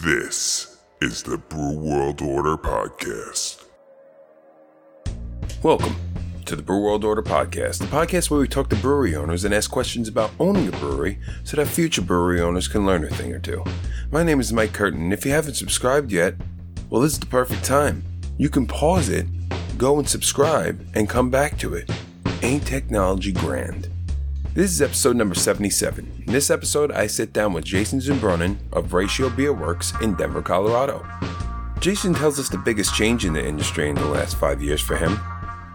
This is the Brew World Order Podcast. Welcome to the Brew World Order Podcast, the podcast where we talk to brewery owners and ask questions about owning a brewery so that future brewery owners can learn a thing or two. My name is Mike Curtin, and if you haven't subscribed yet, well, this is the perfect time. You can pause it, go and subscribe, and come back to it. Ain't technology grand? This is episode number 77. In this episode, I sit down with Jason Zumbrunnen of Ratio Beer Works in Denver, Colorado. Jason tells us the biggest change in the industry in the last five years for him,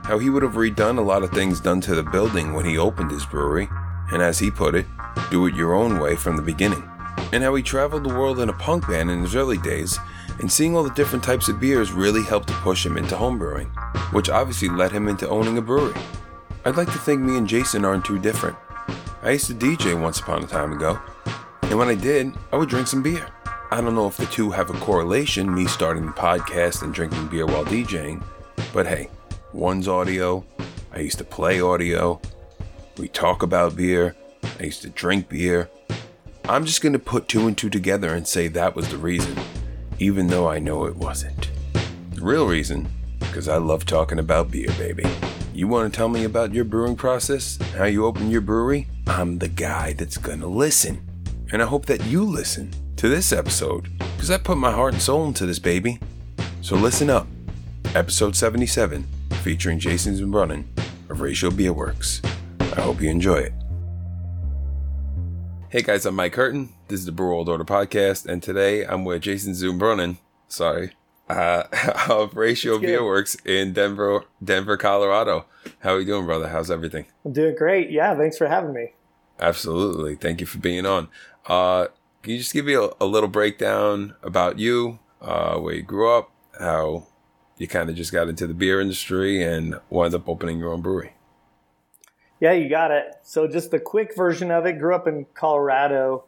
how he would have redone a lot of things done to the building when he opened his brewery, and as he put it, do it your own way from the beginning, and how he traveled the world in a punk band in his early days, and seeing all the different types of beers really helped to push him into homebrewing, which obviously led him into owning a brewery. I'd like to think me and Jason aren't too different. I used to DJ once upon a time ago, and when I did, I would drink some beer. I don't know if the two have a correlation, me starting the podcast and drinking beer while DJing, but hey, one's audio, I used to play audio, we talk about beer, I used to drink beer. I'm just gonna put two and two together and say that was the reason, even though I know it wasn't. The real reason, because I love talking about beer, baby. You want to tell me about your brewing process? How you open your brewery? I'm the guy that's gonna listen. And I hope that you listen to this episode, because I put my heart and soul into this baby. So listen up. Episode 77, featuring Jason Zumbrunnen of Ratio Beer Works. I hope you enjoy it. Hey guys, I'm Mike Curtin. This is the Brew Order Podcast, and today I'm with Jason Zumbrunnen. Sorry, uh, of Ratio good. Beer Works in Denver, Denver, Colorado. How are you doing, brother? How's everything? I'm doing great. Yeah, thanks for having me. Absolutely. Thank you for being on. Uh, can you just give me a, a little breakdown about you, uh, where you grew up, how you kind of just got into the beer industry and wound up opening your own brewery? Yeah, you got it. So just the quick version of it. Grew up in Colorado.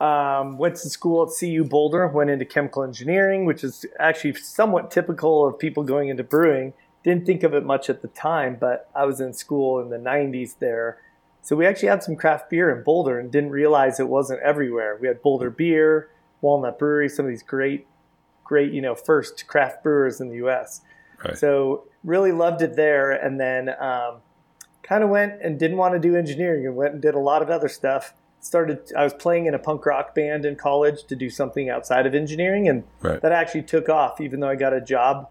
Um, went to school at CU Boulder. Went into chemical engineering, which is actually somewhat typical of people going into brewing. Didn't think of it much at the time, but I was in school in the '90s there. So we actually had some craft beer in Boulder and didn't realize it wasn't everywhere. We had Boulder Beer, Walnut Brewery, some of these great, great, you know, first craft brewers in the U.S. Right. So really loved it there, and then um, kind of went and didn't want to do engineering and went and did a lot of other stuff. Started. I was playing in a punk rock band in college to do something outside of engineering, and Right. that actually took off. Even though I got a job,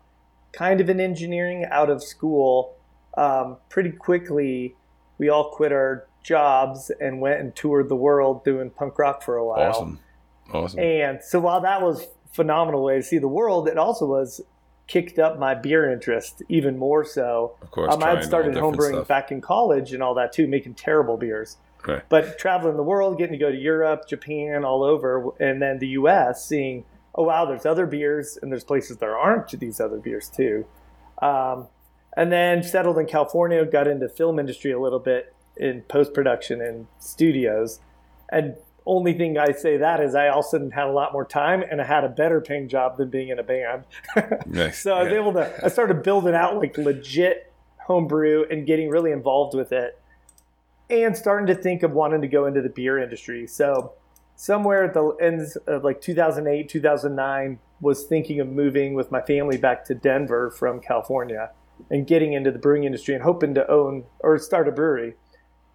kind of in engineering out of school, um, pretty quickly we all quit our jobs and went and toured the world doing punk rock for a while. Awesome. Awesome. And so while that was phenomenal way to see the world, it also was kicked up my beer interest even more so. Of course, um, I had started homebrewing stuff. back in college and all that too, making terrible beers. Right. But traveling the world, getting to go to Europe, Japan, all over, and then the U.S., seeing oh wow, there's other beers and there's places there aren't to these other beers too. Um, and then settled in California, got into film industry a little bit in post production and studios. And only thing I say that is I also had a lot more time and I had a better paying job than being in a band. Nice. so I was Yeah. able to I started building out like legit homebrew and getting really involved with it. And starting to think of wanting to go into the beer industry. So somewhere at the ends of like 2008, 2009 was thinking of moving with my family back to Denver from California and getting into the brewing industry and hoping to own or start a brewery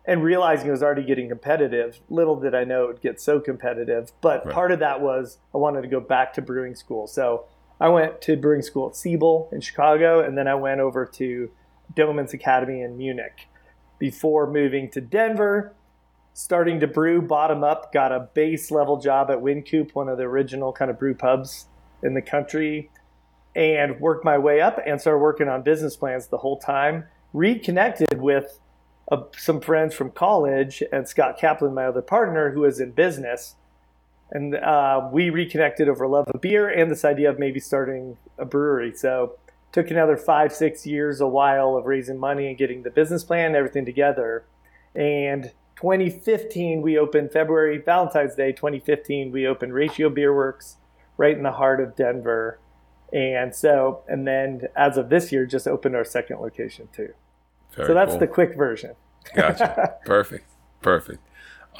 and realizing it was already getting competitive. Little did I know it would get so competitive. But Right. part of that was I wanted to go back to brewing school. So I went to brewing school at Siebel in Chicago, and then I went over to Doemens Academy in Munich before moving to Denver. Starting to brew bottom up, got a base level job at Wynkoop, one of the original kind of brew pubs in the country, and worked my way up and started working on business plans the whole time. Reconnected with uh, some friends from college and Scott Kaplan, my other partner, who was in business. And uh, we reconnected over love of beer and this idea of maybe starting a brewery. So took another five, six years, a while of raising money and getting the business plan, everything together. And 2015, we opened February, Valentine's Day 2015, we opened Ratio Beer Works right in the heart of Denver. And so, and then as of this year, just opened our second location too. Very so that's cool. the quick version. Gotcha. Perfect. Perfect.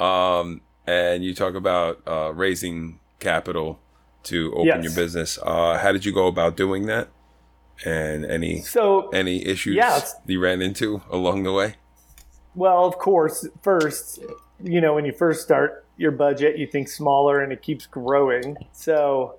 Um, and you talk about uh, raising capital to open Yes. your business. Uh, how did you go about doing that? And any So any issues Yeah, you ran into along the way? Well, of course, first, you know, when you first start your budget, you think smaller and it keeps growing. So,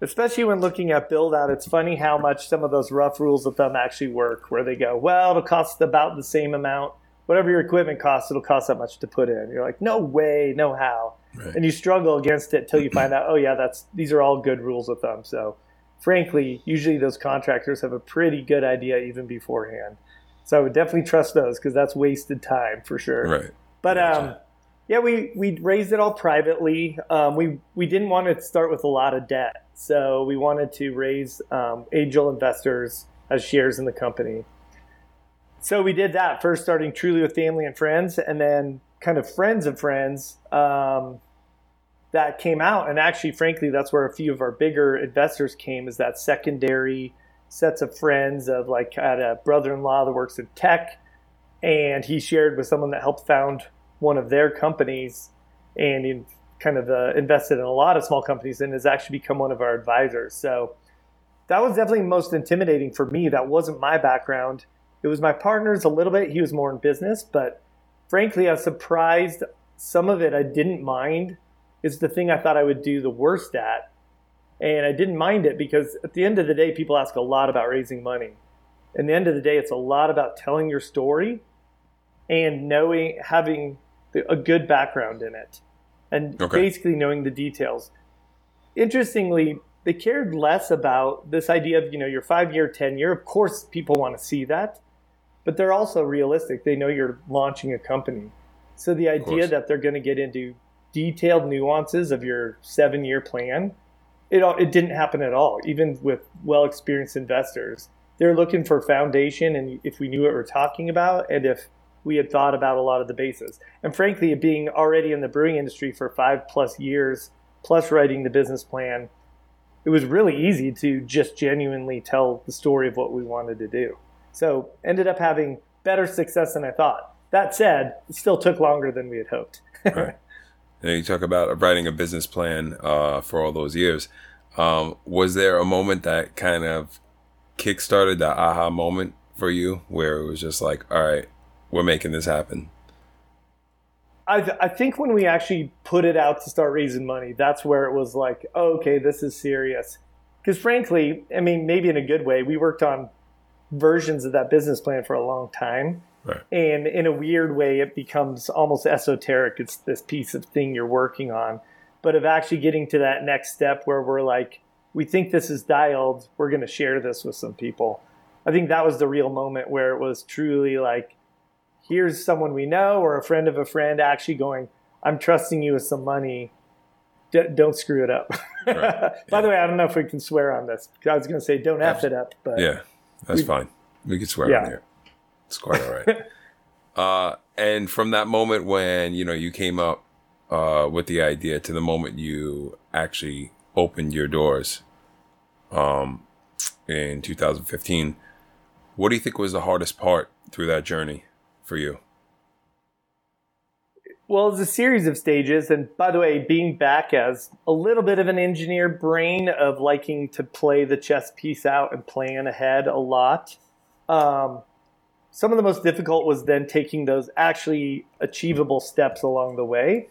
especially when looking at build out, it's funny how much some of those rough rules of thumb actually work, where they go, well, it'll cost about the same amount. Whatever your equipment costs, it'll cost that much to put in. You're like, no way, no how. Right. And you struggle against it till you find out, oh, yeah, that's these are all good rules of thumb. So, frankly, usually those contractors have a pretty good idea even beforehand. So I would definitely trust those because that's wasted time for sure. Right. But um, yeah, we we raised it all privately. Um, we we didn't want to start with a lot of debt, so we wanted to raise um, angel investors as shares in the company. So we did that first, starting truly with family and friends, and then kind of friends of friends. Um, that came out, and actually, frankly, that's where a few of our bigger investors came. Is that secondary sets of friends of like I had a brother-in-law that works in tech, and he shared with someone that helped found one of their companies, and he kind of uh, invested in a lot of small companies, and has actually become one of our advisors. So that was definitely most intimidating for me. That wasn't my background. It was my partner's a little bit. He was more in business, but frankly, I was surprised. Some of it I didn't mind. Is the thing I thought I would do the worst at. And I didn't mind it because at the end of the day, people ask a lot about raising money. At the end of the day, it's a lot about telling your story and knowing, having a good background in it and Okay. basically knowing the details. Interestingly, they cared less about this idea of, you know, your five year, 10 year. Of course, people want to see that, but they're also realistic. They know you're launching a company. So the idea that they're going to get into detailed nuances of your seven year plan it it didn't happen at all. Even with well experienced investors, they're looking for foundation, and if we knew what we're talking about, and if we had thought about a lot of the bases. And frankly, being already in the brewing industry for five plus years, plus writing the business plan, it was really easy to just genuinely tell the story of what we wanted to do. So ended up having better success than I thought. That said, it still took longer than we had hoped. right. And you talk about writing a business plan uh, for all those years. Um, was there a moment that kind of kickstarted the aha moment for you, where it was just like, "All right, we're making this happen"? I, I think when we actually put it out to start raising money, that's where it was like, oh, okay, this is serious. Because frankly, I mean, maybe in a good way, we worked on versions of that business plan for a long time. Right. And in a weird way, it becomes almost esoteric. It's this piece of thing you're working on. But of actually getting to that next step where we're like, we think this is dialed, we're going to share this with some people. I think that was the real moment where it was truly like, here's someone we know or a friend of a friend actually going, I'm trusting you with some money. D- don't screw it up. Right. By the way, I don't know if we can swear on this. I was going to say don't F it up, but Yeah, that's We- fine. We can swear Yeah. on here. It's quite all right. uh, and from that moment when you know you came up uh, with the idea to the moment you actually opened your doors, um, in 2015, what do you think was the hardest part through that journey for you? Well, it's a series of stages. And by the way, being back as a little bit of an engineer brain of liking to play the chess piece out and plan ahead a lot, um, some of the most difficult was then taking those actually achievable steps along the way.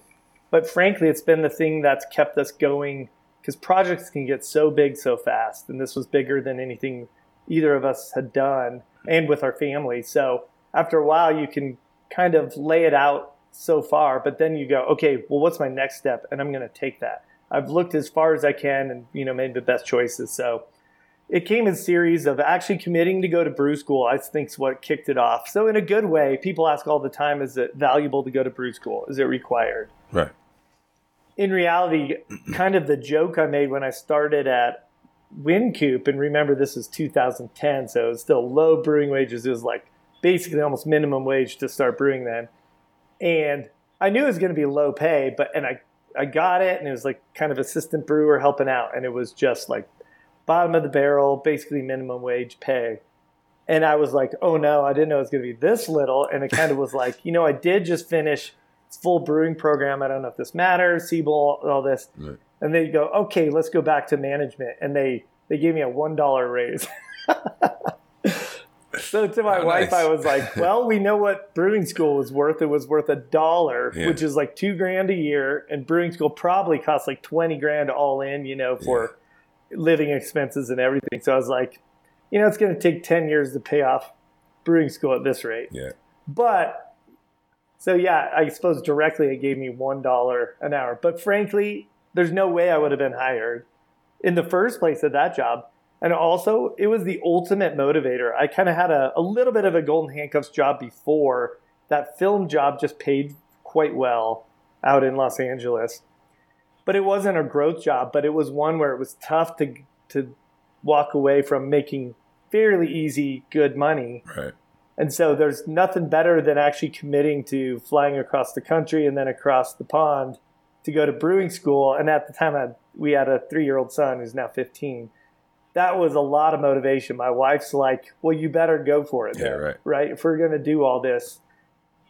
But frankly, it's been the thing that's kept us going because projects can get so big so fast. And this was bigger than anything either of us had done and with our family. So after a while, you can kind of lay it out so far, but then you go, okay, well, what's my next step? And I'm going to take that. I've looked as far as I can and, you know, made the best choices. So it came in series of actually committing to go to brew school. I think is what kicked it off. So in a good way, people ask all the time, is it valuable to go to brew school? Is it required? Right. in reality, kind of the joke I made when I started at Wynkoop, and remember this is 2010, so it was still low brewing wages. It was like basically almost minimum wage to start brewing then. And I knew it was going to be low pay, but and I I got it, and it was like kind of assistant brewer helping out, and it was just like bottom of the barrel, basically minimum wage pay. And I was like, oh no, I didn't know it was going to be this little. And it kind of was like, you know, I did just finish full brewing program. I don't know if this matters, Siebel, all this. Right. and they go, okay, let's go back to management, and they they gave me a one dollar raise. so to my Oh, wife, nice. I was like, well, we know what brewing school was worth. It was worth a dollar, Yeah. which is like two grand a year, and brewing school probably costs like twenty grand all in, you know, for living expenses and everything. So I was like, you know, it's going to take ten years to pay off brewing school at this rate. Yeah. But so yeah, I suppose directly it gave me one dollar an hour. But frankly, there's no way I would have been hired in the first place at that job. And also, it was the ultimate motivator. I kind of had a, a little bit of a golden handcuffs job before. That film job just paid quite well out in Los Angeles. But it wasn't a growth job, but it was one where it was tough to to walk away from making fairly easy, good money. Right. And so there's nothing better than actually committing to flying across the country and then across the pond to go to brewing school. And at the time, I, we had a three year old son who's now 15. That was a lot of motivation. My wife's like, well, you better go for it. Yeah, then, right. Right. If we're going to do all this.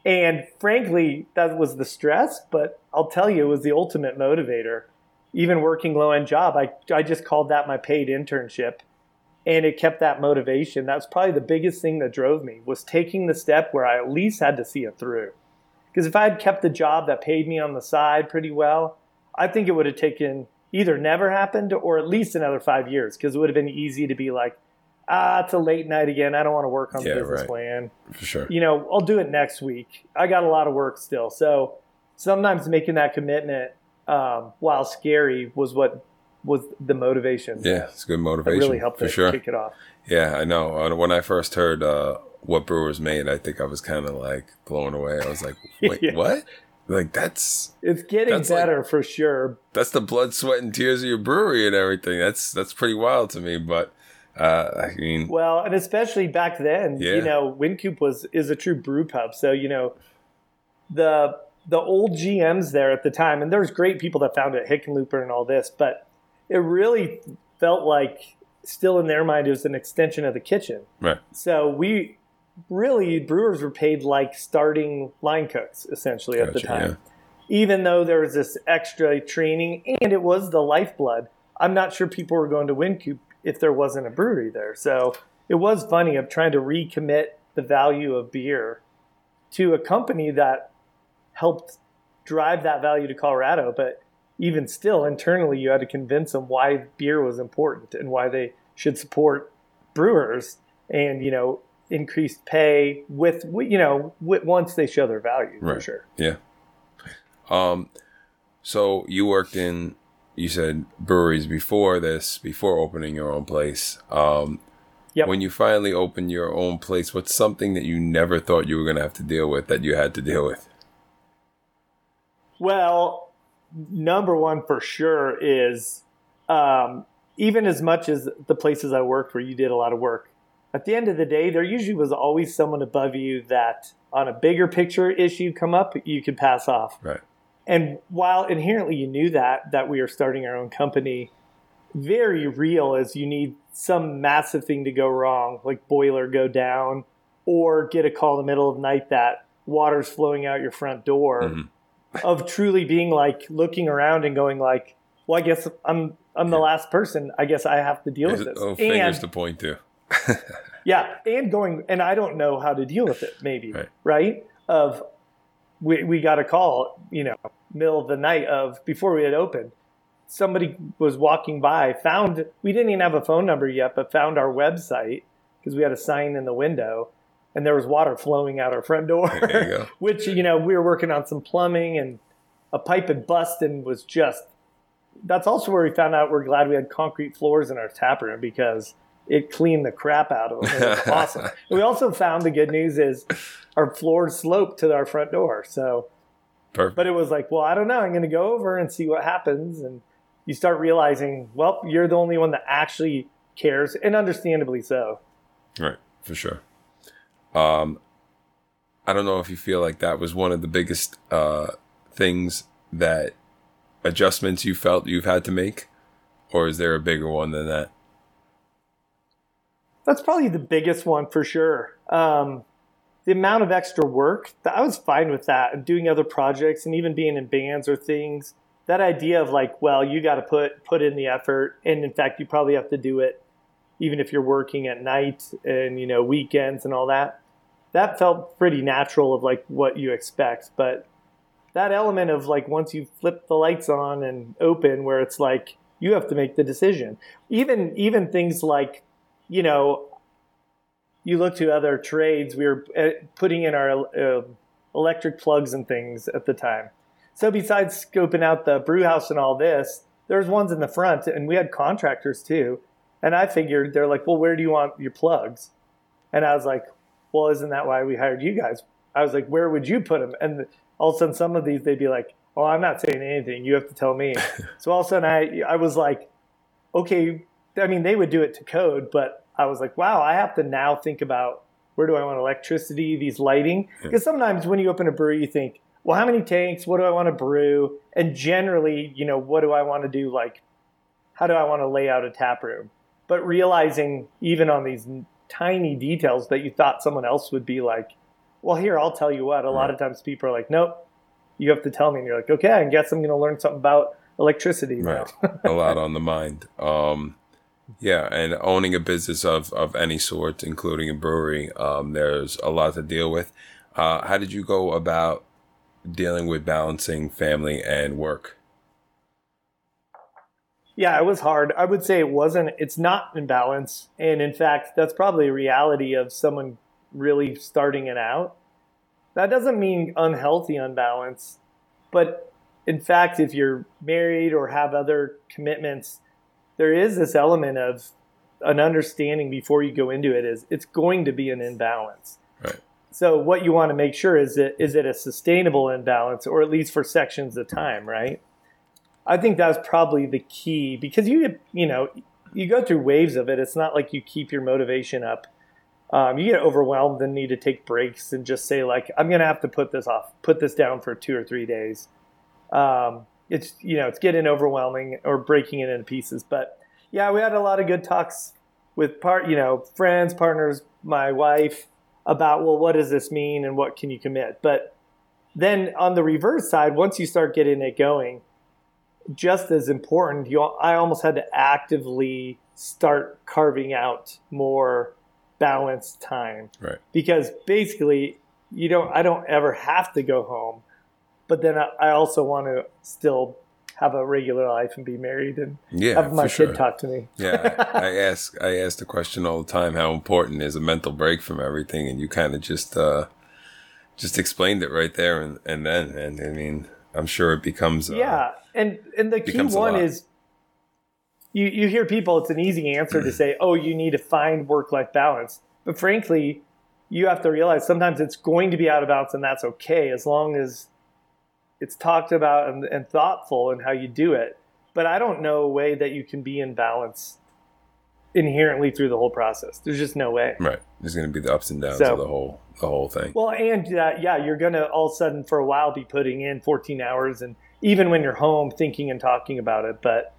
And frankly, that was the stress, but I'll tell you, it was the ultimate motivator. Even working low end job, I, I just called that my paid internship and it kept that motivation. That's probably the biggest thing that drove me was taking the step where I at least had to see it through. Because if I had kept the job that paid me on the side pretty well, I think it would have taken either never happened or at least another five years. Because it would have been easy to be like, ah, it's a late night again. I don't want to work on the Yeah, business right. plan. For sure. You know, I'll do it next week. I got a lot of work still. So sometimes making that commitment um, while scary was what was the motivation. Yeah, it's good motivation. really helped for sure. kick it off. Yeah, I know. Uh, When I first heard uh, what Brewers made, I think I was kind of like blown away. I was like, "Wait, Yeah. what? Like that's It's getting That's like- better for sure. that's the blood, sweat, and tears of your brewery and everything. That's that's pretty wild to me. But uh, I mean, Well, and especially back then, Yeah. you know, Wynkoop was is a true brew pub. So you know, the the old GMs there at the time, and there's great people that found it, Hickenlooper and all this, but it really felt like still in their mind it was an extension of the kitchen. right? So we really brewers were paid like starting line cooks essentially at the Gotcha, time. Even though there was this extra training and it was the lifeblood. I'm not sure people were going to Wynkoop if there wasn't a brewery there. So it was funny of trying to recommit the value of beer to a company that helped drive that value to Colorado, but even still internally you had to convince them why beer was important and why they should support brewers and you know increased pay with you know wi- once they show their value for sure Yeah. Um, so you worked in, you said breweries before this, before opening your own place. Um, Yep. When you finally opened your own place, what's something that you never thought you were going to have to deal with that you had to deal with? well number one for sure is um, even as much as the places i worked where you did a lot of work at the end of the day there usually was always someone above you that on a bigger picture issue come up you could pass off Right. And while inherently you knew that that we are starting our own company, very real is you need some massive thing to go wrong, like boiler go down, or get a call in the middle of the night that water's flowing out your front door. Mhm. Of truly being like looking around and going like, well, I guess I'm I'm the last person. I guess I have to deal with this. Oh, fingers and to point to. yeah, and going, and I don't know how to deal with it. Maybe Right. right? Of we we got a call, you know, middle of the night of before we had opened. Somebody was walking by, found we didn't even have a phone number yet, but found our website because we had a sign in the window, and there was water flowing out our front door. There you go. Which you know we were working on some plumbing, and a pipe had busted and was just. That's also where we found out we're glad we had concrete floors in our tap room because it cleaned the crap out of them. It was awesome. We also found the good news is our floors slope to our front door. So, Perfect. but it was like, well, I don't know. I'm going to go over and see what happens. And you start realizing, well, you're the only one that actually cares, and understandably so. Right, for sure. Um, I don't know if you feel like that was one of the biggest uh, things that adjustments you felt you've had to make, or is there a bigger one than that? That's probably the biggest one for sure. Um, the amount of extra work, I was fine with that, and doing other projects, and even being in bands or things that idea of like, well, you got to put put in the effort, and in fact, you probably have to do it even if you're working at night and you know weekends and all that. That felt pretty natural of like what you expect, but that element of like once you flip the lights on and open, where it's like you have to make the decision. Even even things like, you know, you look to other trades. We were uh, putting in our uh, electric plugs and things at the time. So besides scoping out the brew house and all this, there's ones in the front, and we had contractors too. And I figured they're like, well, where do you want your plugs? And I was like, well, isn't that why we hired you guys? I was like, where would you put them? And all of a sudden, some of these they'd be like, oh, I'm not saying anything. You have to tell me. so all of a sudden, I I was like, okay. I mean, they would do it to code, but I was like, wow, I have to now think about where do I want electricity, these lighting? Because sometimes when you open a brewery, you think, well, how many tanks? What do I want to brew? And generally, you know, what do I want to do? Like, how do I want to lay out a tap room? But realizing even on these tiny details that you thought someone else would be like, well, here, I'll tell you what. A lot of times people are like, nope, you have to tell me. And you're like, okay, I guess I'm going to learn something about electricity. Right. a lot on the mind. Um, yeah, and owning a business of, of any sort, including a brewery, um, there's a lot to deal with. Uh, how did you go about dealing with balancing family and work? Yeah, it was hard. I would say it wasn't, it's not in balance. And in fact, that's probably a reality of someone really starting it out. That doesn't mean unhealthy unbalance, but in fact, if you're married or have other commitments, there is this element of an understanding before you go into it is it's going to be an imbalance. Right. So what you want to make sure is it is it a sustainable imbalance or at least for sections of time, right? I think that's probably the key because you you know you go through waves of it. It's not like you keep your motivation up. Um, you get overwhelmed and need to take breaks and just say like I'm gonna have to put this off, put this down for two or three days. Um, it's you know it's getting overwhelming or breaking it into pieces. But yeah, we had a lot of good talks with part you know friends, partners, my wife about well what does this mean and what can you commit. But then on the reverse side, once you start getting it going, just as important, you I almost had to actively start carving out more balanced time. Right. Because basically, you don't. I don't ever have to go home, but then I, I also want to still have a regular life and be married and Yeah, have my kid sure. talk to me. yeah, I ask I ask the question all the time: How important is a mental break from everything? And you kind of just uh, just explained it right there and, and then. And I mean, I'm sure it becomes uh, yeah, and and the key one is you you hear people. It's an easy answer to say, "Oh, you need to find work life balance," but frankly, you have to realize sometimes it's going to be out of balance, and that's okay as long as it's talked about and, and thoughtful in how you do it. But I don't know a way that you can be in balance inherently through the whole process. There's just no way. right. There's going to be the ups and downs So- of the whole the whole thing. Well, and uh, yeah, you're going to all of a sudden for a while be putting in 14 hours, and even when you're home thinking and talking about it. But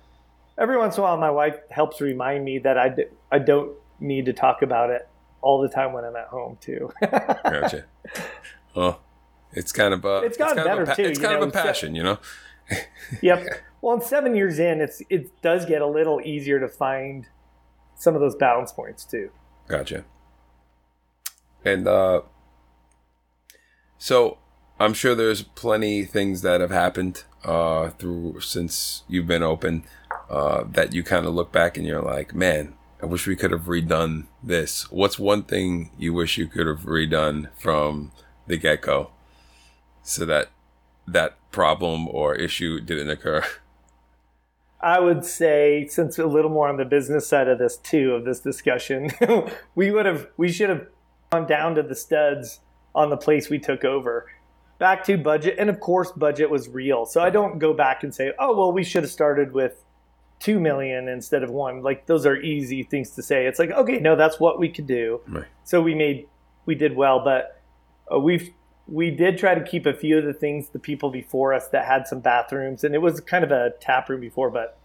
every once in a while, my wife helps remind me that I, d- I don't need to talk about it all the time when I'm at home, too. Gotcha. well, it's kind of a It's gotten kind of a better, too, It's kind know, of a passion, you know. yep. Well, in seven years in, it's it does get a little easier to find some of those balance points, too. Gotcha. And uh so I'm sure there's plenty things that have happened uh through since you've been open uh that you kind of look back and you're like, "Man, I wish we could have redone this." What's one thing you wish you could have redone from the get-go so that that problem or issue didn't occur? I would say, since a little more on the business side of this too, of this discussion, we would have, we should have gone down to the studs on the place we took over. Back to budget, and of course, budget was real. So I don't go back and say, oh well, we should have started with two million instead of one. Like those are easy things to say. It's like, okay, no, that's what we could do. Right. So we made, we did well, but uh, we've we did try to keep a few of the things the people before us that had some bathrooms, and it was kind of a tap room before, but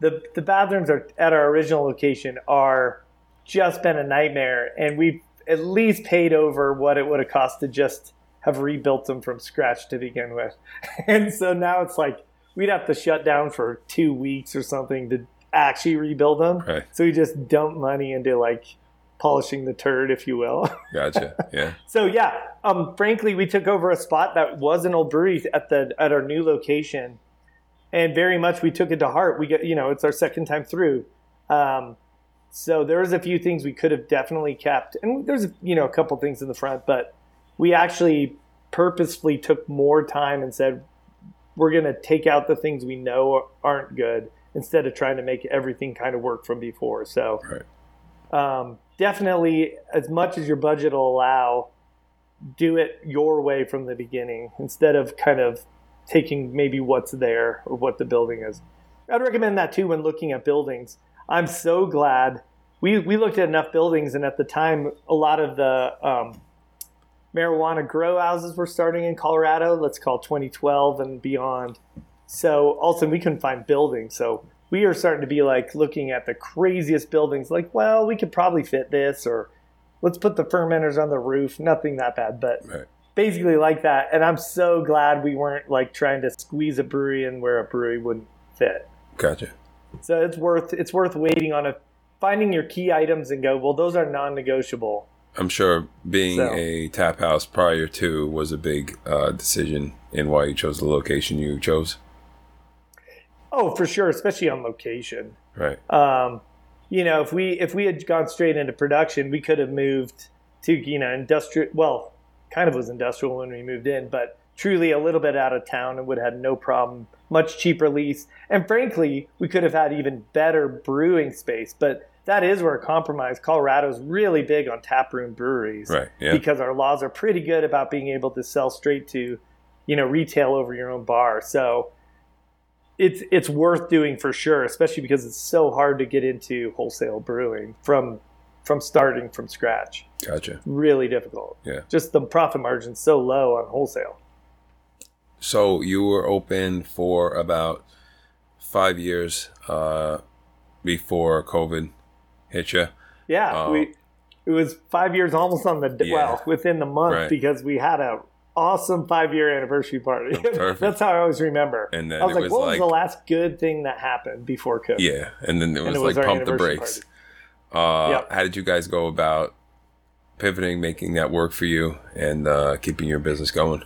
the the bathrooms are at our original location are just been a nightmare, and we've at least paid over what it would have cost to just have rebuilt them from scratch to begin with, and so now it's like, we'd have to shut down for two weeks or something to actually rebuild them. Right. So we just dumped money into like polishing the turd, if you will. Gotcha. Yeah. so yeah, um, frankly, we took over a spot that was an old brewery at the at our new location, and very much we took it to heart. We get you know it's our second time through. Um, so there was a few things we could have definitely kept, and there's you know a couple things in the front, but we actually purposefully took more time and said we're going to take out the things we know aren't good instead of trying to make everything kind of work from before. So Right. um, definitely, as much as your budget will allow, do it your way from the beginning instead of kind of taking maybe what's there or what the building is. I'd recommend that too when looking at buildings. I'm so glad we, we looked at enough buildings, and at the time, a lot of the um, marijuana grow houses were starting in Colorado. Let's call 2012 and beyond. So all of a sudden, we couldn't find buildings. So we are starting to be like looking at the craziest buildings. Like, well, we could probably fit this, or let's put the fermenters on the roof. Nothing that bad, but Right. basically like that. And I'm so glad we weren't like trying to squeeze a brewery in where a brewery wouldn't fit. Gotcha. So it's worth it's worth waiting on a finding your key items and go. Well, those are non-negotiable. I'm sure being So- a tap house prior to was a big uh, decision in why you chose the location you chose. Oh, for sure, especially on location. Right. Um, you know, if we if we had gone straight into production, we could have moved to you know industrial. Well, kind of was industrial when we moved in, but truly a little bit out of town and would have had no problem. Much cheaper lease, and frankly, we could have had even better brewing space. But that is where a compromise. Colorado's really big on taproom breweries, Right. Yeah. because our laws are pretty good about being able to sell straight to, you know, retail over your own bar. So it's it's worth doing for sure, especially because it's so hard to get into wholesale brewing from from starting from scratch. Gotcha. Really difficult. Yeah. Just the profit margin's so low on wholesale. So you were open for about five years uh, before COVID hit you. Yeah, we it was five years almost on the Yeah. well within the month Right. because we had a awesome five year anniversary party. perfect. That's how I always remember. And then I was like, was what like- was the last good thing that happened before COVID? Yeah, and then it was, it like pump the brakes. Uh, Yep. How did you guys go about pivoting, making that work for you, and uh, keeping your business going?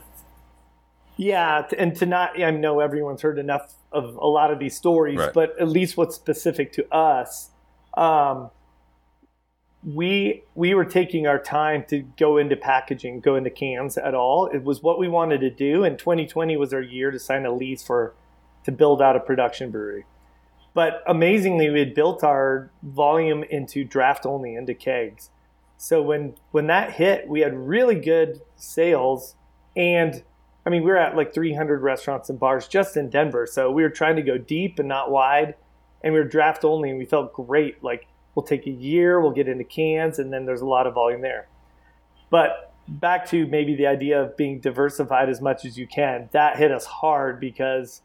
Yeah, and to not, I know everyone's heard enough of a lot of these stories, Right. but at least what's specific to us, um, we we were taking our time to go into packaging, go into cans at all. It was what we wanted to do, and 2020 was our year to sign a lease for to build out a production brewery. But amazingly, we had built our volume into draft only into kegs. So when when that hit, we had really good sales, and I mean we were at like 300 restaurants and bars just in Denver. So we were trying to go deep and not wide, and we were draft only, and we felt great. Like we'll take a year, we'll get into cans, and then there's a lot of volume there. But back to maybe the idea of being diversified as much as you can, that hit us hard because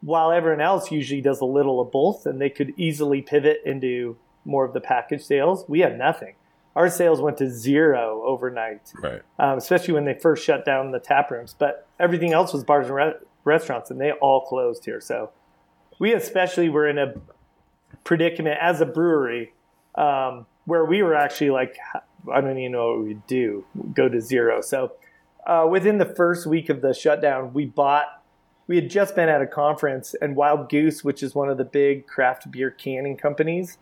while everyone else usually does a little of both and they could easily pivot into more of the package sales, we had nothing. Our sales went to zero overnight, Right. um, especially when they first shut down the tap rooms. But everything else was bars and re- restaurants, and they all closed here. So we especially were in a predicament as a brewery um, where we were actually like, I don't even know what we'd do, go to zero. So uh, within the first week of the shutdown, we bought. We had just been at a conference, and Wild Goose, which is one of the big craft beer canning companies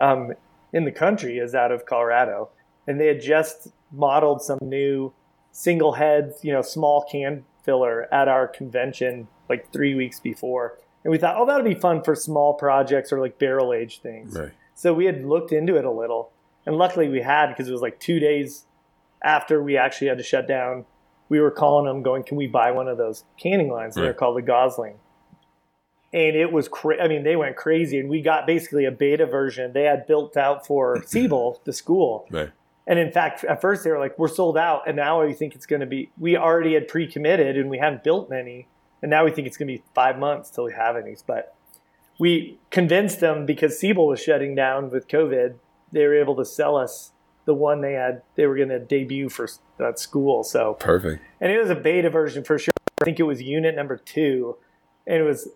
um, in the country, is out of Colorado, and they had just modeled some new single head, you know, small can filler at our convention like three weeks before, and we thought, oh, that'll be fun for small projects or like barrel aged things. Right. So we had looked into it a little, and luckily we had because it was like two days after we actually had to shut down. We were calling them, going, "Can we buy one of those canning lines?" They're called the Gosling, and it was cra- I mean, they went crazy, and we got basically a beta version they had built out for Siebel, the school. Right. And in fact, at first they were like, "We're sold out," and now we think it's going to be. We already had pre-committed, and we hadn't built any, and now we think it's going to be five months till we have any. But we convinced them because Siebel was shutting down with COVID. They were able to sell us the one they had. They were going to debut for that school. So, Perfect. and it was a beta version for sure. I think it was unit number two. and it was,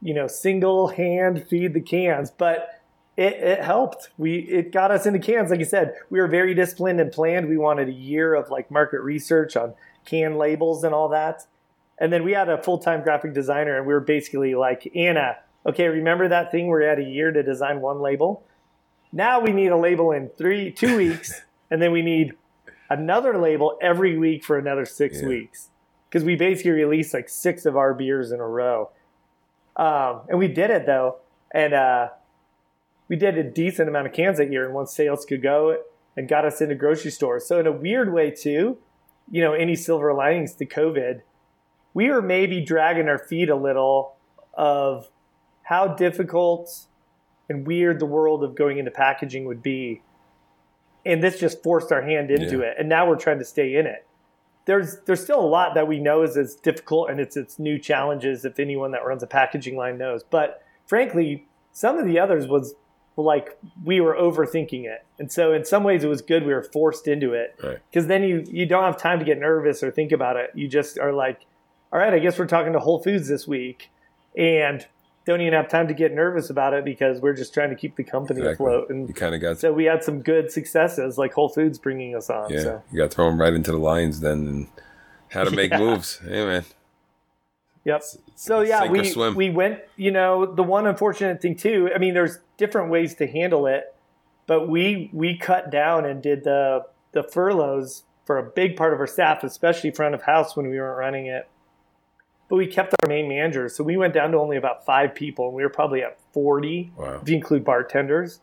you know, single hand feed the cans, but it, it helped. We it got us into cans. Like I said, we were very disciplined and planned. We wanted a year of like market research on can labels and all that. And then we had a full time graphic designer, and we were basically like, Anna, okay, remember that thing where you had a year to design one label? Now we need a label in three, two weeks, and then we need another label every week for another six Yeah. weeks. Because we basically released like six of our beers in a row. Um, and we did it though. And uh, we did a decent amount of cans that year, and once sales could go, and got us into grocery stores. So in a weird way too, you know, any silver linings to COVID, we were maybe dragging our feet a little of how difficult and weird the world of going into packaging would be. And this just forced our hand into Yeah. it. And now we're trying to stay in it. There's there's still a lot that we know is as difficult and it's it's new challenges if anyone that runs a packaging line knows. But frankly, some of the others was like we were overthinking it. And so in some ways it was good we were forced into it Right. because then you you don't have time to get nervous or think about it. You just are like, all right, I guess we're talking to Whole Foods this week, and don't even have time to get nervous about it because we're just trying to keep the company Exactly. afloat. You kind of got so we had some good successes, like Whole Foods bringing us on. yeah. So You got thrown right into the lions then, and how to make Yeah. moves. Hey man. yep. So yeah, we we went. You know, the one unfortunate thing too. I mean, there's different ways to handle it, but we we cut down and did the the furloughs for a big part of our staff, especially front of house when we weren't running it. But we kept our main managers, so we went down to only about five people, and we were probably at forty Wow. if you include bartenders.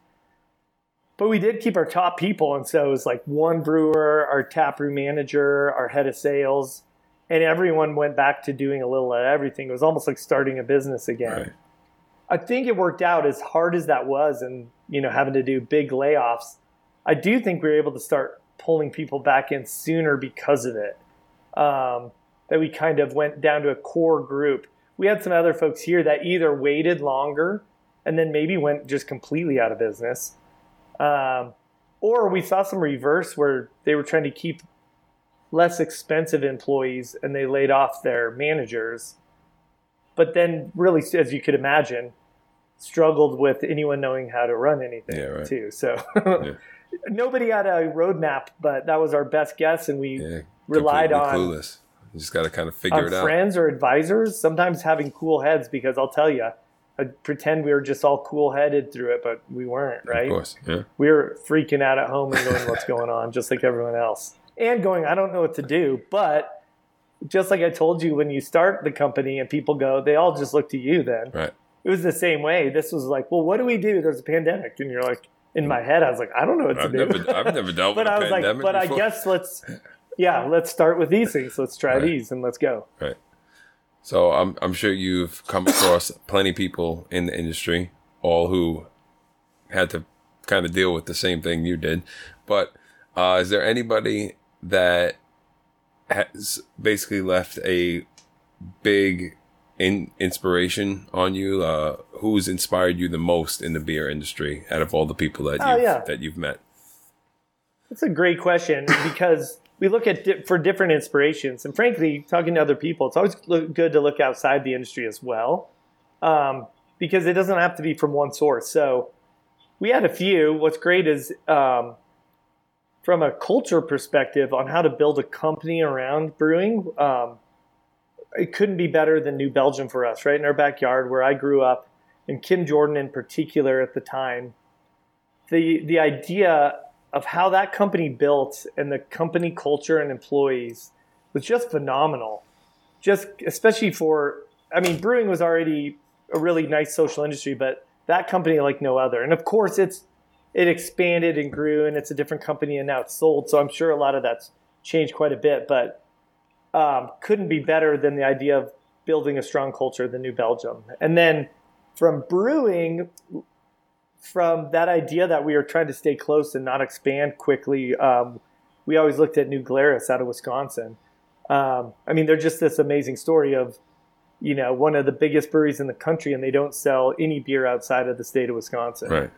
But we did keep our top people, and so it was like one brewer, our tap room manager, our head of sales, and everyone went back to doing a little of everything. It was almost like starting a business again. Right. I think it worked out as hard as that was, and you know having to do big layoffs. I do think we were able to start pulling people back in sooner because of it. Um, that we kind of went down to a core group. We had some other folks here that either waited longer and then maybe went just completely out of business, um, or we saw some reverse where they were trying to keep less expensive employees and they laid off their managers but then really as you could imagine struggled with anyone knowing how to run anything Yeah, right. too so Yeah. nobody had a roadmap but that was our best guess and we Yeah. relied on clueless. You just got to kind of figure it out. friends or advisors sometimes having cool heads because i'll tell you I'd pretend we were just all cool headed through it but we weren't right Of course. Yeah. we were freaking out at home and going, what's going on, just like everyone else. And going, I don't know what to do. But just like I told you, when you start the company and people go, they all just look to you then. Right. It was the same way. This was like, well, what do we do? There's a pandemic. And you're like, in my head, I was like, I don't know what to I've do. never, I've never dealt but with a I was like, but before. I guess let's, yeah, let's start with these things. Let's try Right. these and let's go. Right. So I'm I'm sure you've come across plenty of people in the industry, all who had to kind of deal with the same thing you did. But uh, is there anybody that has basically left a big in, inspiration on you? Uh, who's inspired you the most in the beer industry out of all the people that Oh, you've, yeah. that you've met? That's a great question because we look at di- for different inspirations, and frankly, talking to other people, it's always look good to look outside the industry as well, um, because it doesn't have to be from one source. So we had a few. What's great is um, from a culture perspective on how to build a company around brewing. Um, it couldn't be better than New Belgium for us, right in our backyard where I grew up, and Kim Jordan in particular at the time. The the idea of how that company built and the company culture and employees was just phenomenal. Just especially for, I mean, brewing was already a really nice social industry, but that company like no other. And of course, it's it expanded and grew, and it's a different company, and now it's sold. So I'm sure a lot of that's changed quite a bit, but um, couldn't be better than the idea of building a strong culture than New Belgium. And then from brewing, from that idea that we were trying to stay close and not expand quickly, um, we always looked at New Glarus out of Wisconsin. Um, I mean, they're just this amazing story of, you know, one of the biggest breweries in the country, and they don't sell any beer outside of the state of Wisconsin. Right.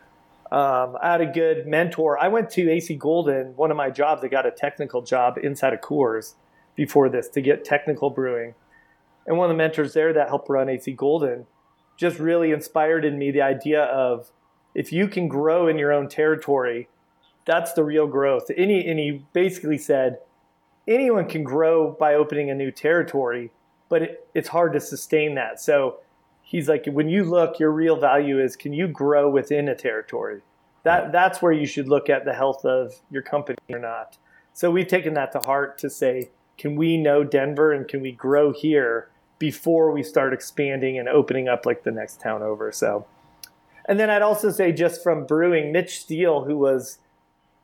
Um, I had a good mentor. I went to AC Golden. One of my jobs, I got a technical job inside of Coors before this to get technical brewing. and one of the mentors there that helped run AC Golden just really inspired in me the idea of if you can grow in your own territory, that's the real growth. Any and he basically said anyone can grow by opening a new territory, but it, it's hard to sustain that. So he's like, when you look, your real value is can you grow within a territory? That that's where you should look at the health of your company or not. So we've taken that to heart to say, can we know Denver and can we grow here before we start expanding and opening up like the next town over? So, and then I'd also say just from brewing, Mitch Steele, who was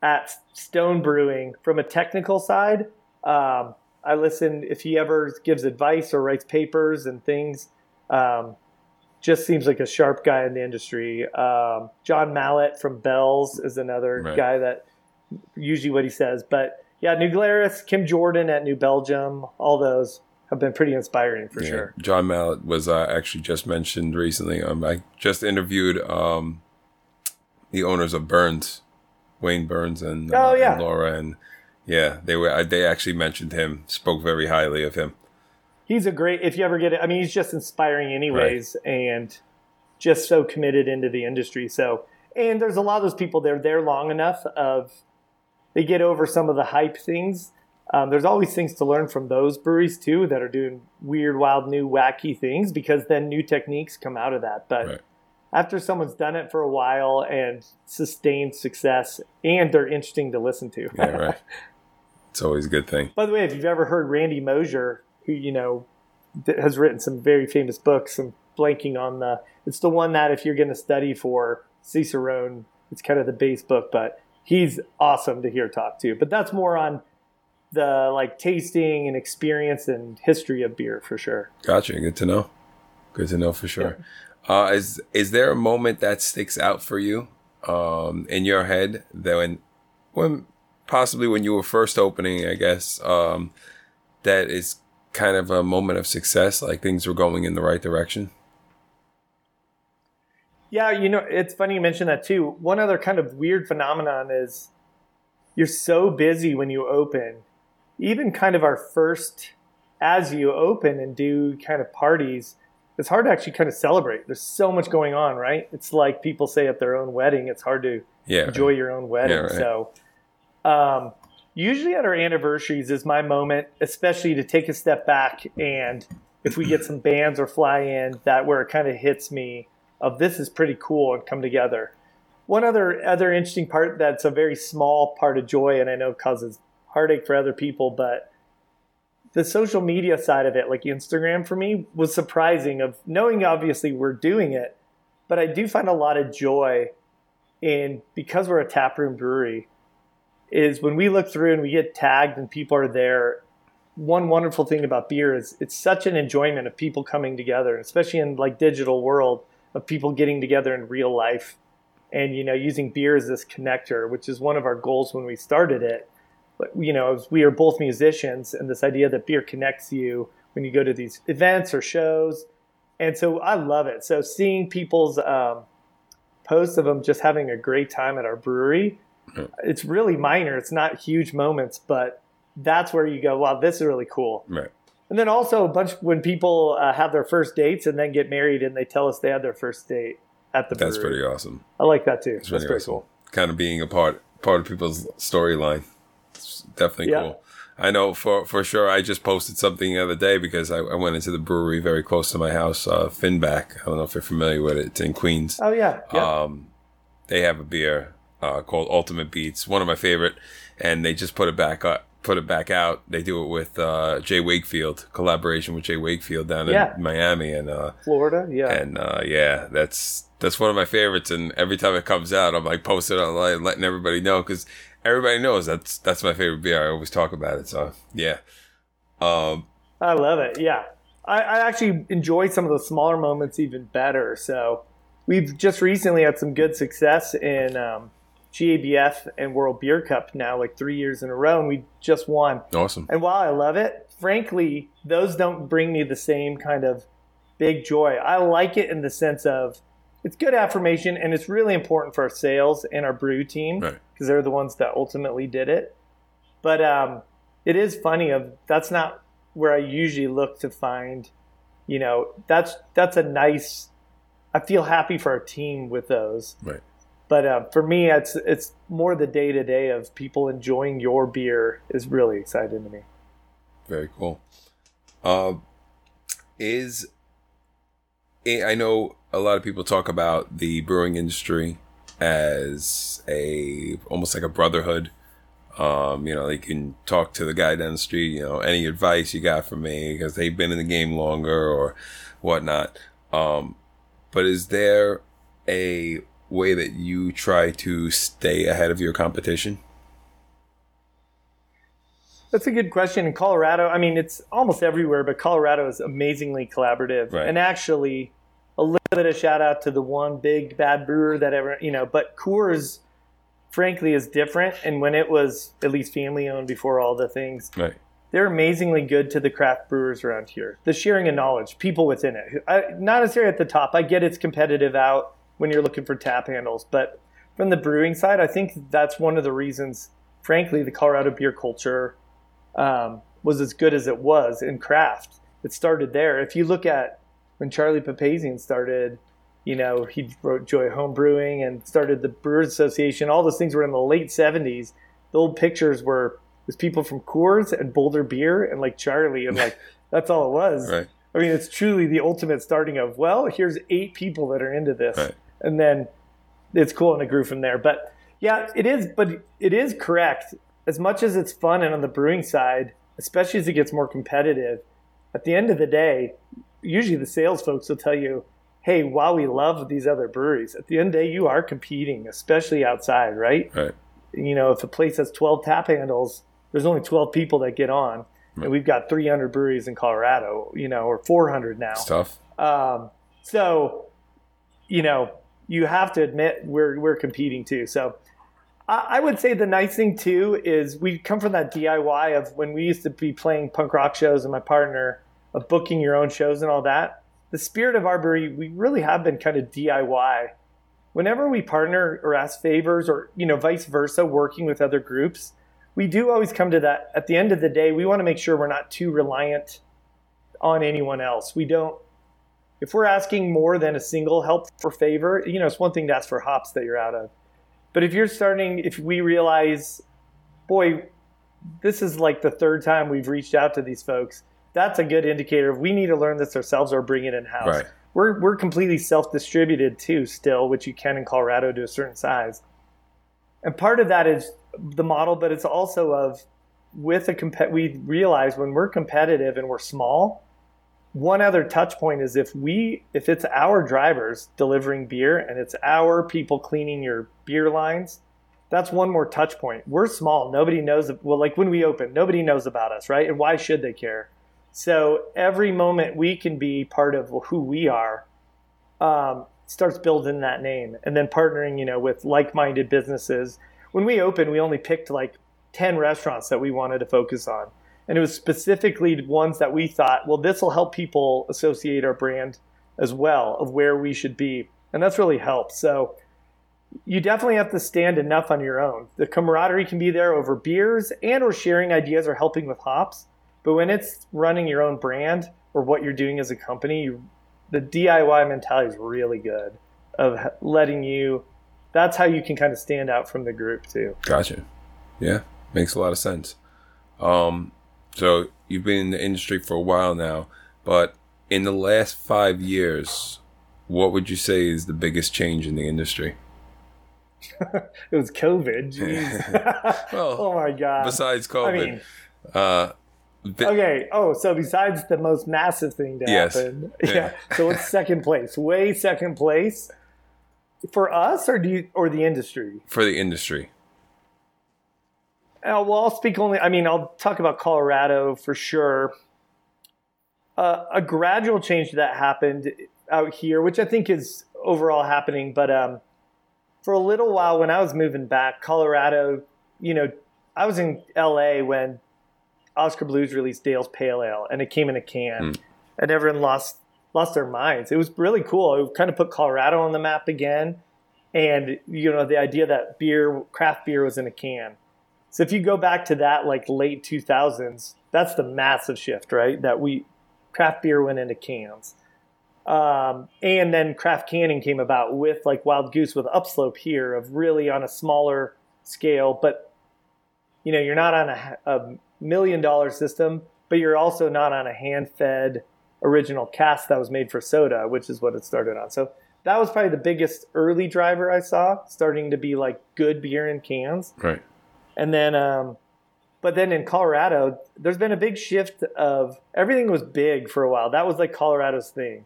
at Stone Brewing from a technical side. Um, I listen if he ever gives advice or writes papers and things. Um, just seems like a sharp guy in the industry. Um, John Mallett from Bell's is another Right. guy that usually what he says. But yeah, New Glarus, Kim Jordan at New Belgium, all those have been pretty inspiring for Yeah. sure. John Mallett was uh, actually just mentioned recently. Um, I just interviewed um, the owners of Burns, Wayne Burns and, uh, Oh, yeah. and Laura, and yeah, they were. They actually mentioned him, spoke very highly of him. He's a great. If you ever get it, I mean, he's just inspiring, anyways, and just so committed into the industry. So, and there's a lot of those people. They're there long enough of they get over some of the hype things. Um, there's always things to learn from those breweries too that are doing weird, wild, new, wacky things because then new techniques come out of that. But Right. after someone's done it for a while and sustained success, and they're interesting to listen to. Yeah, right. it's always a good thing. By the way, if you've ever heard Randy Mosher, who you know has written some very famous books, I'm blanking on the. It's the one that if you're going to study for Cicerone, it's kind of the base book, but he's awesome to hear talk to. But that's more on the like tasting and experience and history of beer for sure. Gotcha. Good to know. Good to know for sure. Uh, is is there a moment that sticks out for you um, in your head that when when possibly when you were first opening, I guess um, that is kind of a moment of success, like things were going in the right direction. Yeah, you know, it's funny you mention that too. One other kind of weird phenomenon is you're so busy when you open. Even kind of our first, as you open and do kind of parties, it's hard to actually kind of celebrate. There's so much going on, right? It's like people say at their own wedding, it's hard to Yeah. enjoy your own wedding. Yeah, right. So, um, usually at our anniversaries is my moment, especially to take a step back and if we get some bands or fly in, that where it kind of hits me of this is pretty cool and come together. One other other interesting part that's a very small part of joy, and I know causes heartache for other people, but the social media side of it, like Instagram for me, was surprising of knowing obviously we're doing it, but I do find a lot of joy in because we're a taproom brewery, is when we look through and we get tagged and people are there. One wonderful thing about beer is it's such an enjoyment of people coming together, especially in like digital world of people getting together in real life and you know using beer as this connector which is one of our goals when we started it you know we are both musicians and this idea that beer connects you when you go to these events or shows and so i love it so seeing people's um, posts of them just having a great time at our brewery Yeah. it's really minor it's not huge moments but that's where you go wow this is really cool Right. and then also a bunch when people uh, have their first dates and then get married and they tell us they had their first date at the That's brewery. pretty awesome. I like that too. It's That's really pretty awesome. cool. Kind of being a part part of people's storyline. Definitely Yeah. cool. I know for for sure. I just posted something the other day because I, I went into the brewery very close to my house, uh, Finback. I don't know if you're familiar with it. It's in Queens. Oh yeah, yeah. Um, they have a beer uh, called Ultimate Beats, one of my favorite, and they just put it back up, put it back out. They do it with uh, Jay Wakefield, collaboration with Jay Wakefield down in Miami, and uh, Florida. Yeah. and uh, yeah, that's that's one of my favorites. And every time it comes out, I'm like posting it online, letting everybody know because everybody knows that's that's my favorite beer. I always talk about it. So yeah, um, I love it. Yeah. I, I actually enjoy some of the smaller moments even better. So we've just recently had some good success in um, GABF and World Beer Cup now, like three years in a row, and we just won. awesome. And while I love it, frankly, those don't bring me the same kind of big joy. I like it in the sense of it's good affirmation and it's really important for our sales and our brew team because they're the ones that ultimately did it. But um, it is funny of that's not where I usually look to find you know, that's that's a nice. I feel happy for our team with those. Right. But uh, for me, it's it's more the day to day of people enjoying your beer is really exciting to me. Very cool. Uh, is I know a lot of people talk about the brewing industry as a almost like a brotherhood. Um, you know, they can talk to the guy down the street. You know, any advice you got for me because they've been in the game longer or whatnot. Um, but is there a way that you try to stay ahead of your competition? That's a good question. In Colorado, I mean, it's almost everywhere, but Colorado is amazingly collaborative. Right. And actually, a little bit of shout out to the one big bad brewer that ever, you know, but Coors, frankly, is different. And when it was at least family owned before all the things, Right. they're amazingly good to the craft brewers around here. The sharing of knowledge, people within it. I, not necessarily at the top. I get it's competitive out when you're looking for tap handles, but from the brewing side, I think that's one of the reasons, frankly, the Colorado beer culture um, was as good as it was in craft. It started there. If you look at when Charlie Papazian started, you know, he wrote Joy Home Brewing and started the Brewers Association. All those things were in the late 70s. The old pictures were was people from Coors and Boulder Beer and like Charlie and like that's all it was. Right. I mean, it's truly the ultimate starting of well, here's eight people that are into this, Right. and then it's cool and it grew from there. But yeah, it is. But it is correct. As much as it's fun and on the brewing side, especially as it gets more competitive, at the end of the day, usually the sales folks will tell you, "Hey, while we love these other breweries, at the end of the day, you are competing, especially outside, right? Right. you know, if a place has 12 tap handles, there's only 12 people that get on. And we've got 300 breweries in Colorado, you know, or 400 now. It's tough. Um, so, you know, you have to admit we're, we're competing too. So I, I would say the nice thing too is we come from that DIY of when we used to be playing punk rock shows and my partner of booking your own shows and all that. The spirit of brewery, we really have been kind of DIY whenever we partner or ask favors or you know vice versa working with other groups we do always come to that at the end of the day we want to make sure we're not too reliant on anyone else we don't if we're asking more than a single help for favor you know it's one thing to ask for hops that you're out of but if you're starting if we realize boy this is like the third time we've reached out to these folks that's a good indicator of we need to learn this ourselves or bring it in house Right. we're we're completely self-distributed too still which you can in colorado to a certain size. And part of that is the model but it's also of with a comp- we realize when we're competitive and we're small one other touch point is if we if it's our drivers delivering beer and it's our people cleaning your beer lines that's one more touch point. We're small. Nobody knows well like when we open nobody knows about us right? And why should they care so every moment we can be part of who we are um, starts building that name and then partnering, you know, with like-minded businesses. When we opened, we only picked like 10 restaurants that we wanted to focus on. And it was specifically ones that we thought, well, this will help people associate our brand as well of where we should be. And that's really helped. So you definitely have to stand enough on your own. The camaraderie can be there over beers and or sharing ideas or helping with hops. But when it's running your own brand or what you're doing as a company, you, the DIY mentality is really good of letting you. That's how you can kind of stand out from the group too. Gotcha. Yeah, makes a lot of sense. Um, so you've been in the industry for a while now, but in the last five years, what would you say is the biggest change in the industry? It was COVID. Well, oh my god. Besides I COVID, mean, uh, bi- okay. Oh, so besides the most massive thing to Yes. happen, Yeah. yeah. So what's second place? Way second place for us, or do you, or the industry? for the industry, Uh, well, I'll speak only. I mean, I'll talk about Colorado for sure. Uh, a gradual change that happened out here, which I think is overall happening, but um, for a little while when I was moving back, Colorado, you know, I was in LA when Oskar Blues released Dale's Pale Ale, and it came in a can, and everyone lost lost their minds. It was really cool. It kind of put Colorado on the map again, and you know, the idea that beer, craft beer, was in a can. So if you go back to that like late 2000s, that's the massive shift, right? That we craft beer went into cans. Um, and then craft canning came about with like Wild Goose with Upslope here of really on a smaller scale, but you know, you're not on a, a million dollar system, but you're also not on a hand fed original cast that was made for soda, which is what it started on. So that was probably the biggest early driver I saw, starting to be like good beer in cans. Right. And then, um, but then in Colorado, there's been a big shift of everything was big for a while. That was like Colorado's thing.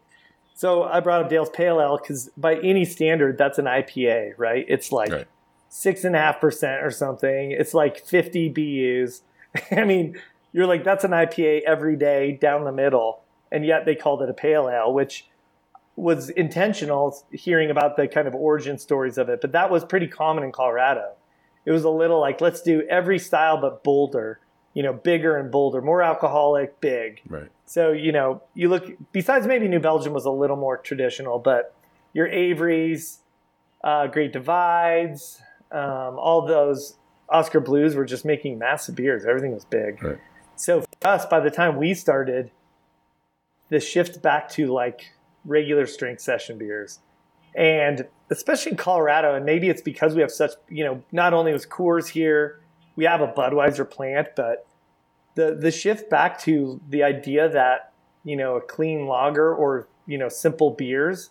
So I brought up Dale's Pale Ale because by any standard, that's an IPA, right? It's like Right. six and a half percent or something. It's like 50 BUs. I mean, you're like, that's an IPA every day down the middle. And yet they called it a pale ale, which was intentional hearing about the kind of origin stories of it. But that was pretty common in Colorado. It was a little like, let's do every style but bolder, you know, bigger and bolder, more alcoholic, big. Right. So, you know, you look, besides maybe New Belgium was a little more traditional, but your Avery's, uh, Great Divides, um, all those Oskar Blues were just making massive beers. Everything was big. Right. So for us, by the time we started, the shift back to like regular strength session beers. And especially in Colorado, and maybe it's because we have such, you know, not only was Coors here, we have a Budweiser plant, but the the shift back to the idea that you know a clean lager or you know simple beers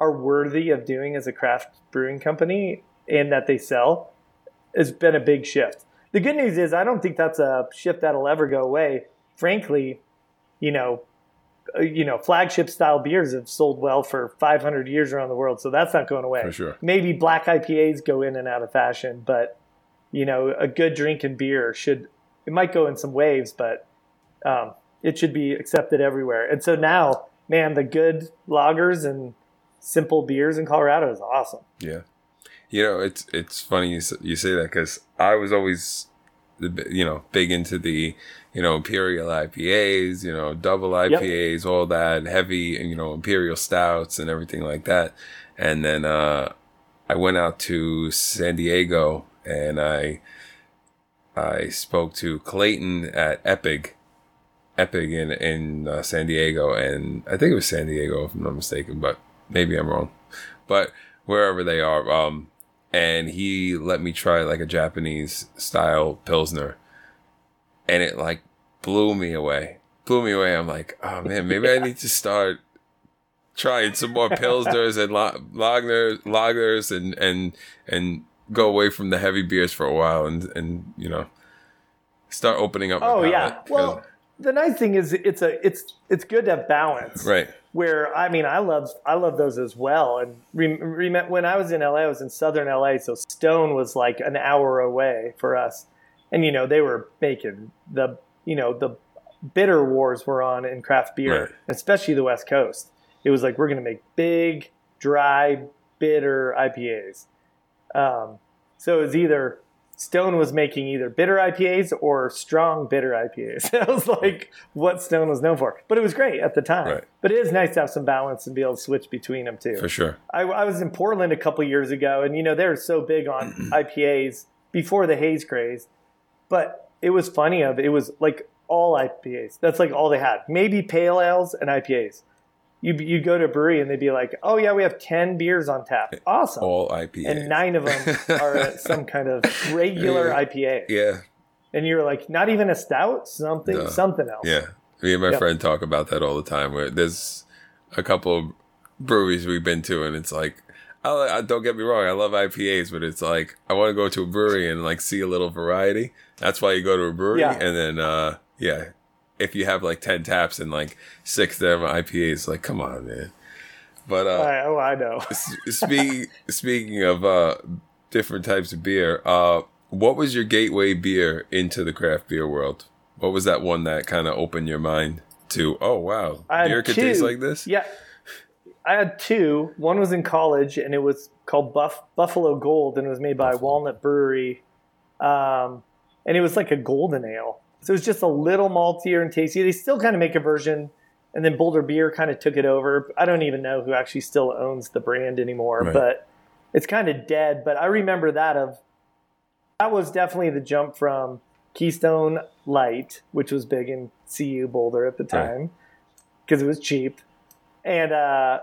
are worthy of doing as a craft brewing company and that they sell has been a big shift. The good news is I don't think that's a shift that'll ever go away. Frankly, you know, uh, you know, flagship style beers have sold well for 500 years around the world, so that's not going away. For sure. Maybe black IPAs go in and out of fashion, but you know, a good drinking beer should it might go in some waves, but um, it should be accepted everywhere. And so now, man, the good lagers and simple beers in Colorado is awesome. Yeah. You know, it's it's funny you, you say that because I was always, the you know, big into the, you know, imperial IPAs, you know, double IPAs, all that heavy, and you know, imperial stouts and everything like that. And then uh, I went out to San Diego and I I spoke to Clayton at Epic, Epic in in uh, San Diego, and I think it was San Diego if I'm not mistaken, but maybe I'm wrong. But wherever they are, um, and he let me try like a Japanese style pilsner, and it like blew me away, blew me away. I'm like, oh man, maybe I need to start trying some more pilsners and la- lagers, lagers, and and and go away from the heavy beers for a while, and and you know, start opening up. my Oh yeah. Well, the nice thing is it's a it's it's good to have balance. right, Where I mean, I love I love those as well. And re, re, when I was in LA, I was in Southern LA, so Stone was like an hour away for us, and you know they were making the you know the bitter wars were on in craft beer, Right. especially the West Coast. It was like we're going to make big, dry, bitter IPAs. Um, so it was either Stone was making either bitter IPAs or strong bitter IPAs. that was like what Stone was known for. But it was great at the time. Right. But it is nice to have some balance and be able to switch between them too. for sure. I, I was in Portland a couple years ago, and you know they were so big on IPAs before the haze craze, but it was funny. Of it was like all IPAs. That's like all they had. Maybe pale ales and IPAs. You you go to a brewery and they'd be like, "Oh yeah, we have ten beers on tap. Awesome." All IPAs. and nine of them are some kind of regular IPA. Yeah, And you're like, not even a stout, something, No. something else. yeah. Me and my Yep. friend talk about that all the time. Where there's a couple of breweries we've been to, and it's like, I, I don't get me wrong, I love IPAs, but it's like I want to go to a brewery and like see a little variety. That's why you go to a brewery, Yeah. and then uh, yeah, if you have like ten taps and like six of them IPAs, like come on, man. But uh, I, oh, I know. Speaking speaking of uh, different types of beer, uh, what was your gateway beer into the craft beer world? What was that one that kind of opened your mind to? Oh wow, beer could two. taste like this. Yeah, I had two. One was in college, and it was called Buff Buffalo Gold, and it was made by Walnut Brewery, um, and it was like a golden ale. So it's just a little maltier and tasty. They still kind of make a version, and then Boulder Beer kind of took it over. I don't even know who actually still owns the brand anymore, Right. but it's kind of dead. But I remember that of that was definitely the jump from Keystone Light, which was big in CU Boulder at the time because it was cheap, and uh,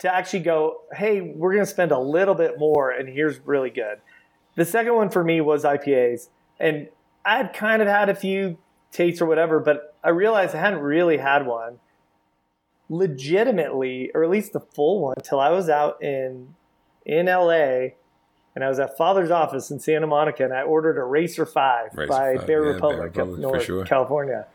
to actually go, hey, we're going to spend a little bit more, and here's really good. The second one for me was IPAs, and I had kind of had a few tastes or whatever, but I realized I hadn't really had one legitimately, or at least the full one, until I was out in in LA and I was at Father's office in Santa Monica and I ordered a Racer 5 Racer by 5, Bear yeah, Republic Bear Republic, for north sure. California.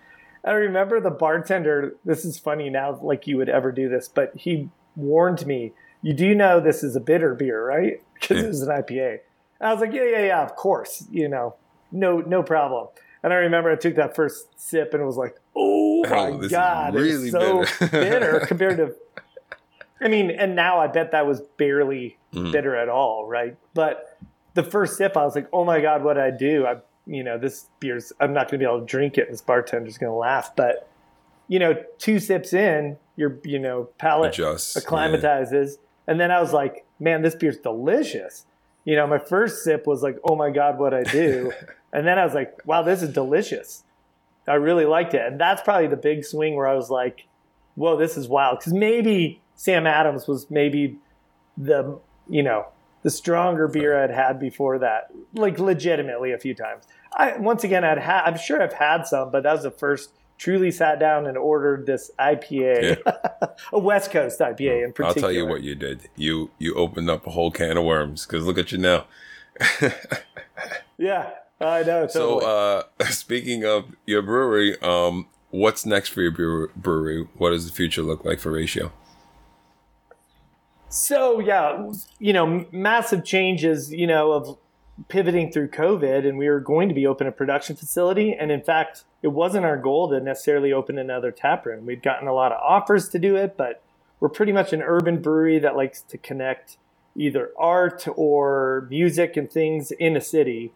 I remember the bartender, this is funny now, like you would ever do this, but he warned me, you do know this is a bitter beer, right? Because Yeah. it was an IPA. I was like, yeah, yeah, yeah, of course, you know, no, no problem. And I remember I took that first sip and it was like, oh my Oh, God, really it's so bitter. compared to, I mean, and now I bet that was barely Mhm. bitter at all, right? But the first sip, I was like, oh my God, what did I do? I, you know, this beer's, I'm not going to be able to drink it. This bartender's going to laugh. But, you know, two sips in, your, you know, palate Adjust. acclimatizes. And then I was like, man, this beer's delicious. You know, my first sip was like, oh my God, what I do. and then I was like, wow, this is delicious. I really liked it. And that's probably the big swing where I was like, whoa, this is wild. Because maybe Sam Adams was maybe the, you know, the stronger beer I'd had before that, like legitimately a few times. I once again I'd had I'm sure I've had some, but that was the first truly sat down and ordered this IPA, a West Coast IPA in particular. I'll tell you what you did. You you opened up a whole can of worms because look at you now. Yeah, I know. So, uh, speaking of your brewery, um, what's next for your brewery? What does the future look like for Ratio? So yeah, you know, massive changes, you know, of pivoting through COVID, and we were going to be open a production facility, and in fact, it wasn't our goal to necessarily open another tap room. We'd gotten a lot of offers to do it, but we're pretty much an urban brewery that likes to connect either art or music and things in a city.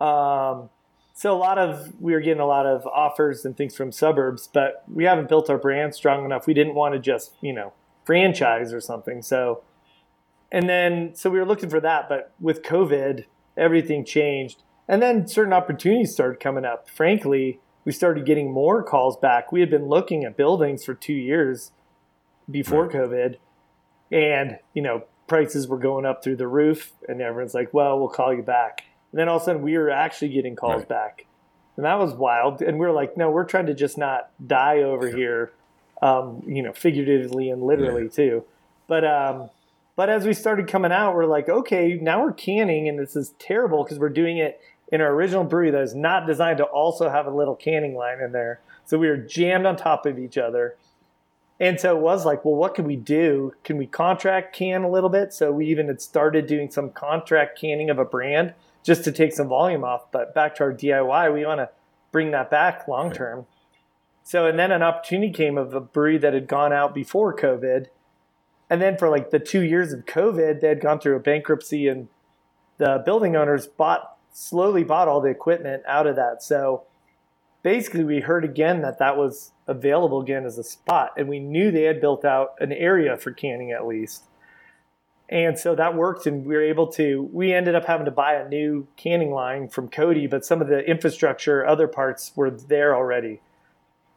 Um, so a lot of we were getting a lot of offers and things from suburbs, but we haven't built our brand strong enough. We didn't want to just you know franchise or something. So, and then so we were looking for that, but with COVID, everything changed, and then certain opportunities started coming up. Frankly, we started getting more calls back. We had been looking at buildings for two years before Right. COVID, and you know prices were going up through the roof, and everyone's like, "Well, we'll call you back." And then all of a sudden, we were actually getting calls Right. back, and that was wild. And we are like, "No, we're trying to just not die over here." um, you know, figuratively and literally too. But um, but as we started coming out, we're like, okay, now we're canning, and this is terrible because we're doing it in our original brewery that is not designed to also have a little canning line in there. So we were jammed on top of each other. And so it was like, well, what can we do? Can we contract can a little bit? So we even had started doing some contract canning of a brand just to take some volume off. But back to our DIY, we want to bring that back long term. So, and then an opportunity came of a brewery that had gone out before COVID. And then for like the two years of COVID, they had gone through a bankruptcy and the building owners bought, slowly bought all the equipment out of that. So basically, we heard again that that was available again as a spot. And we knew they had built out an area for canning at least. And so that worked, and we were able to. We ended up having to buy a new canning line from Codi, but some of the infrastructure, other parts were there already.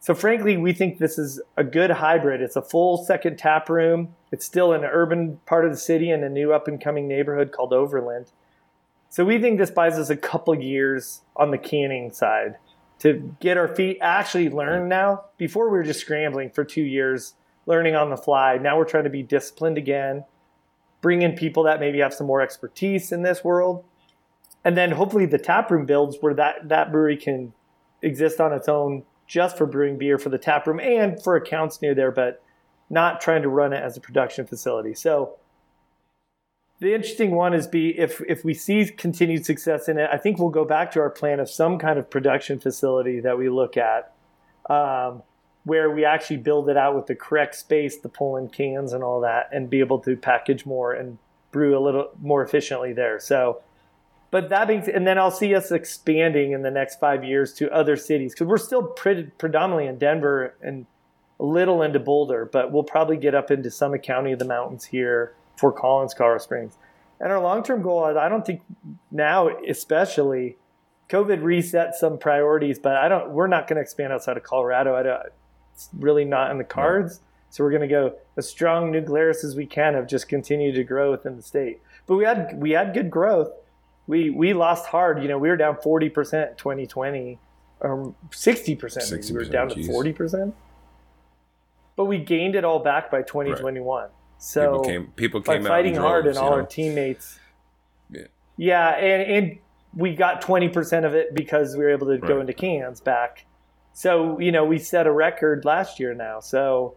So frankly, we think this is a good hybrid. It's a full second tap room. It's still an urban part of the city in a new up and coming neighborhood called Overland. So we think this buys us a couple years on the canning side to get our feet actually learn now. Before we were just scrambling for two years, learning on the fly. Now we're trying to be disciplined again, bring in people that maybe have some more expertise in this world. And then hopefully the tap room builds where that, that brewery can exist on its own just for brewing beer for the tap room and for accounts near there, but not trying to run it as a production facility. So the interesting one is be if if we see continued success in it, I think we'll go back to our plan of some kind of production facility that we look at, um, where we actually build it out with the correct space, the pull in cans and all that, and be able to package more and brew a little more efficiently there. So but that being, and then I'll see us expanding in the next five years to other cities because we're still pre- predominantly in Denver and a little into Boulder, but we'll probably get up into Summit County of the mountains here, Fort Collins, Colorado Springs. And our long-term goal, is I don't think now, especially, COVID reset some priorities, but I don't. We're not going to expand outside of Colorado. I don't, it's really not in the cards. So we're going to go as strong Glarus as we can of just continue to grow within the state. But we had we had good growth. We we lost hard. You know, we were down forty percent 2020, or um, sixty percent. We were 60%, down to forty percent. But we gained it all back by 2021. So people came, people by came out fighting in hard and all know? our teammates. Yeah. Yeah, and, and we got 20% of it because we were able to go into cans back. So, you know, we set a record last year now. So,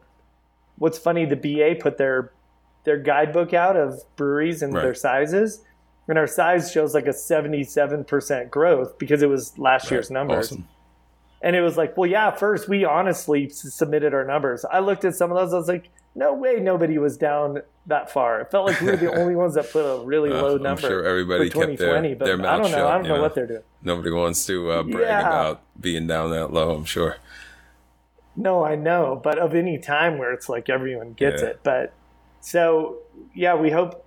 what's funny, the BA put their their guidebook out of breweries and Right. their sizes, and our size shows like a 77% growth because it was last year's numbers. Awesome. And it was like, well, yeah, first we honestly submitted our numbers. I looked at some of those, I was like, no way nobody was down that far. It felt like we were the only ones that put a really Uh, low I'm number sure everybody for kept their, 2020. but their I don't know. shut. I don't you know what they're doing. Nobody wants to uh, brag Yeah. about being down that low. I'm sure. No, I know, but of any time where it's like everyone gets Yeah. it. But so yeah, we hope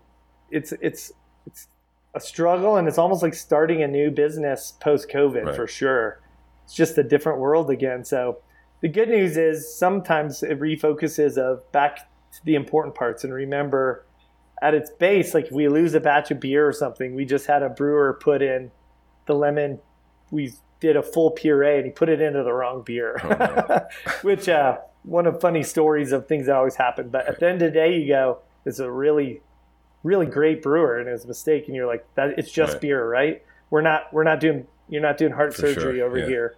it's it's it's a struggle and it's almost like starting a new business post COVID Right. for sure. It's just a different world again. So the good news is sometimes it refocuses of back to the important parts and remember at its base, like if we lose a batch of beer or something, we just had a brewer put in the lemon. We did a full puree and he put it into the wrong beer, Oh, no. which uh, one of funny stories of things that always happen. But at the end of the day, you go, it's a really, really great brewer and it was a mistake, and you're like, that it's just Right. beer, right? We're not, we're not doing, you're not doing heart For sure, surgery over yeah. here.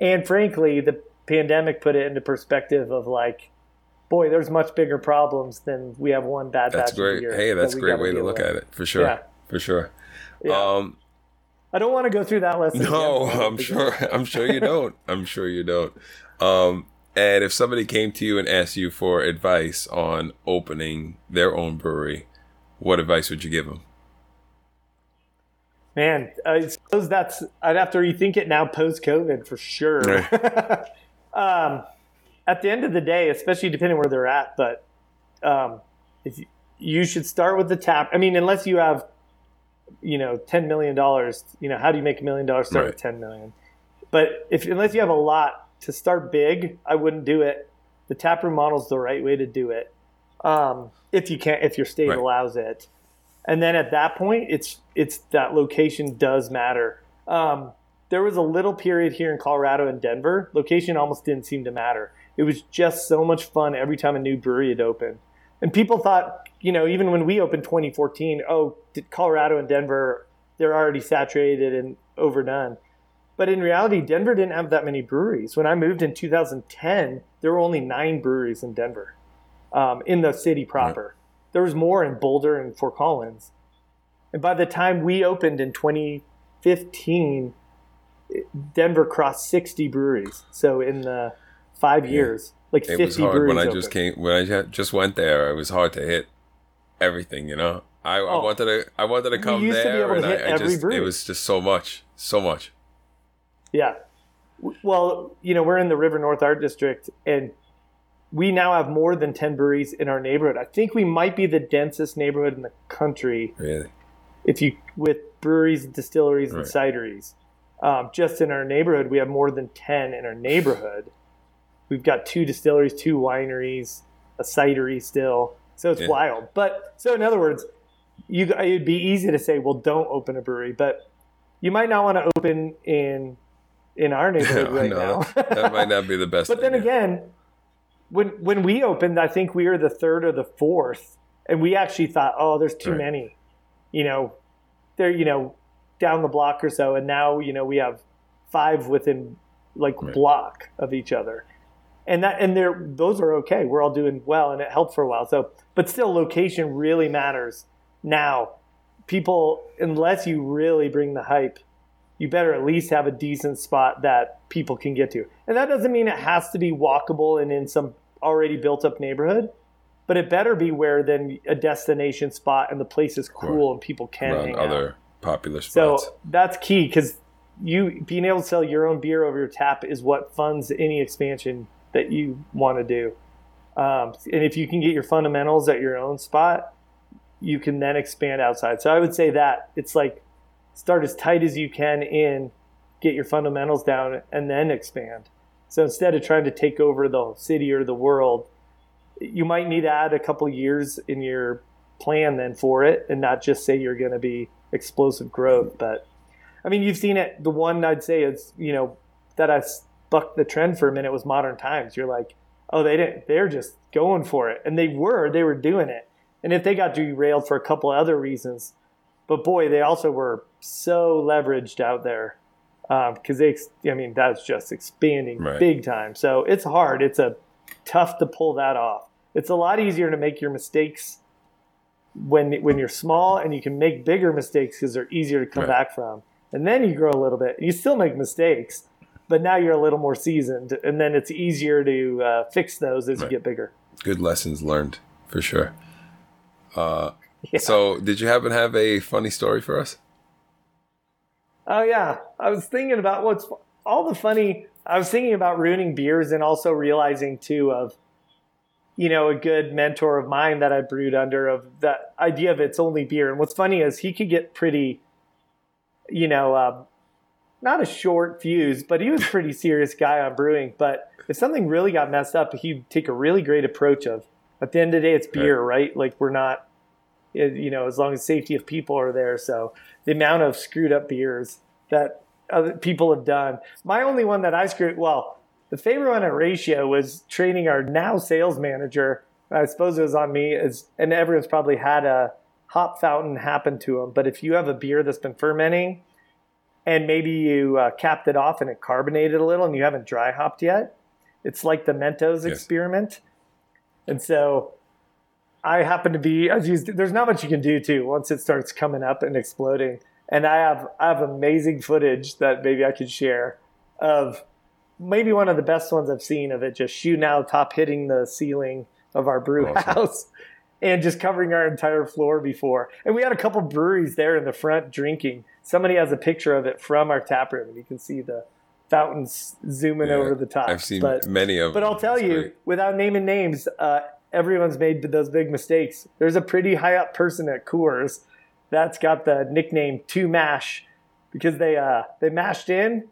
And frankly, the pandemic put it into perspective of like, boy, there's much bigger problems than we have one bad That's batch great. Hey, that's a that great way to look with. at it. For sure. Yeah. For sure. Yeah. Um, I don't want to go through that list No, again. I'm sure. I'm sure you don't. I'm sure you don't. Um, and if somebody came to you and asked you for advice on opening their own brewery, what advice would you give them? Man, I suppose that's I'd have to rethink it now post COVID for sure. um, at the end of the day, especially depending where they're at, but um, if you, you should start with the tap. I mean, unless you have, you know, ten million dollars. You know, how do you make a million dollars? Start with Right. ten million. But if unless you have a lot to start big, I wouldn't do it. The taproom model is the right way to do it. Um, if you can, if your state Right. allows it. And then at that point it's it's that location does matter. Um, there was a little period here in colorado and denver location almost didn't seem to matter. It was just so much fun every time a new brewery had opened. And people thought you know even when we opened 2014 oh did colorado and denver they're already saturated and overdone. But in reality denver didn't have that many breweries. When i moved in 2010 there were only nine breweries in denver um, in the city proper there was more in Boulder and Fort Collins. And by the time we opened in 2015, Denver crossed 60 breweries. So in the five years, like It 50 was hard breweries. when I opened. just came when I just went there. It was hard to hit everything. You know, I, I Oh. wanted to I wanted to come used to be there, able to and hit I, I just brewery. it was just so much, so much. Yeah. Well, you know, we're in the River North Art District, and we now have more than 10 breweries in our neighborhood. I think we might be the densest neighborhood in the country Really, if you with breweries, distilleries, and cideries. Um, just in our neighborhood, we have more than ten in our neighborhood. We've got two distilleries, two wineries, a cidery still. So it's Yeah. wild. But so in other words, you it'd be easy to say, well, don't open a brewery, but you might not want to open in in our neighborhood right No, now. that, might not be the best. But then idea. again, when when we opened, I think we were the third or the fourth, and we actually thought, oh, there's too Right. many, you know, they're you know down the block or so, and now you know we have five within like Right. block of each other, and that and they're those are okay. We're all doing well, and it helped for a while. So, but still, location really matters now. People, unless you really bring the hype, you better at least have a decent spot that people can get to. And that doesn't mean it has to be walkable and in some already built up neighborhood, but it better be where then a destination spot and the place is cool and people can around hang other out. popular spots. So that's key because you being able to sell your own beer over your tap is what funds any expansion that you want to do. Um, and if you can get your fundamentals at your own spot, you can then expand outside. So I would say that it's like start as tight as you can in, get your fundamentals down, and then expand. So instead of trying to take over the city or the world, you might need to add a couple years in your plan then for it and not just say you're going to be explosive growth. But I mean, you've seen it. The one I'd say is, you know, that I bucked the trend for a minute was modern times. You're like, oh, they didn't, they're just going for it. And they were, they were doing it. And if they got derailed for a couple other reasons, but boy, they also were so leveraged out there because um, they, I mean, that's just expanding right. big time. So it's hard. It's a tough to pull that off. It's a lot easier to make your mistakes when when you're small, and you can make bigger mistakes because they're easier to come right. back from. And then you grow a little bit. You still make mistakes, but now you're a little more seasoned, and then it's easier to uh, fix those as right. you get bigger. Good lessons learned for sure. Uh, yeah. So, did you happen to have a funny story for us? Oh yeah, I was thinking about what's all the funny. I was thinking about ruining beers and also realizing too of, you know, a good mentor of mine that I brewed under of the idea of it's only beer. And what's funny is he could get pretty, you know, um, not a short fuse, but he was a pretty serious guy on brewing. But if something really got messed up, he'd take a really great approach of, at the end of the day, it's beer, right? right? Like we're not, you know, as long as safety of people are there. So the amount of screwed up beers that other people have done. My only one that I screwed, well, the favorite one at Ratio was training our now sales manager. I suppose it was on me, as, and everyone's probably had a hop fountain happen to them. But if you have a beer that's been fermenting and maybe you uh, capped it off and it carbonated a little and you haven't dry hopped yet, it's like the Mentos yes. experiment. And so I happen to be, as used, there's not much you can do too once it starts coming up and exploding and I have I have amazing footage that maybe I could share of maybe one of the best ones I've seen of it just shooting out the top, hitting the ceiling of our brew awesome. house, and just covering our entire floor before. And we had a couple breweries there in the front drinking. Somebody has a picture of it from our tap room, and you can see the fountains zooming yeah, over the top. I've seen but, many of them. But I'll tell That's you, great. without naming names, uh, everyone's made those big mistakes. There's a pretty high up person at Coors that's got the nickname Two Mash because they uh, they mashed in,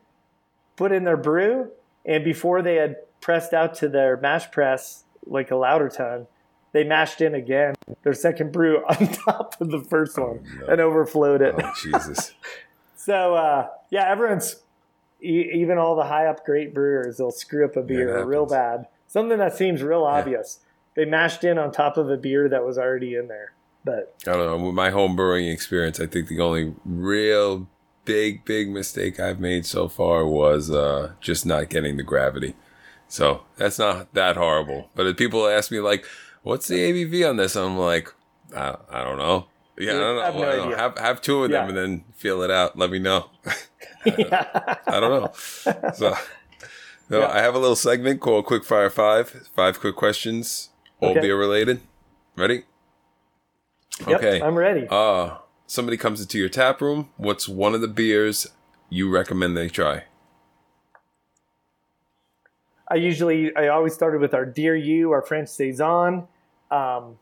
put in their brew, and before they had pressed out to their mash press like a lauter tun, they mashed in again their second brew on top of the first one oh, no. and overflowed it. Oh, Jesus. so uh, yeah, everyone's even all the high up great brewers they'll screw up a beer yeah, real bad. Something that seems real obvious. They mashed in on top of a beer that was already in there. But I don't know. With my home brewing experience, I think the only real big, big mistake I've made so far was uh, just not getting the gravity. So that's not that horrible. But if people ask me like, "What's the ABV on this?" I'm like, I, I don't know. Yeah, I don't know. I have, no I don't have, have two of them yeah. and then feel it out. Let me know. yeah. I don't know. So, no, yeah. I have a little segment called Quick Fire Five. Five quick questions, all okay. beer related. Ready? Yep, okay, I'm ready. Uh somebody comes into your tap room. What's one of the beers you recommend they try? I usually, I always started with our Dear You, our French saison. Um,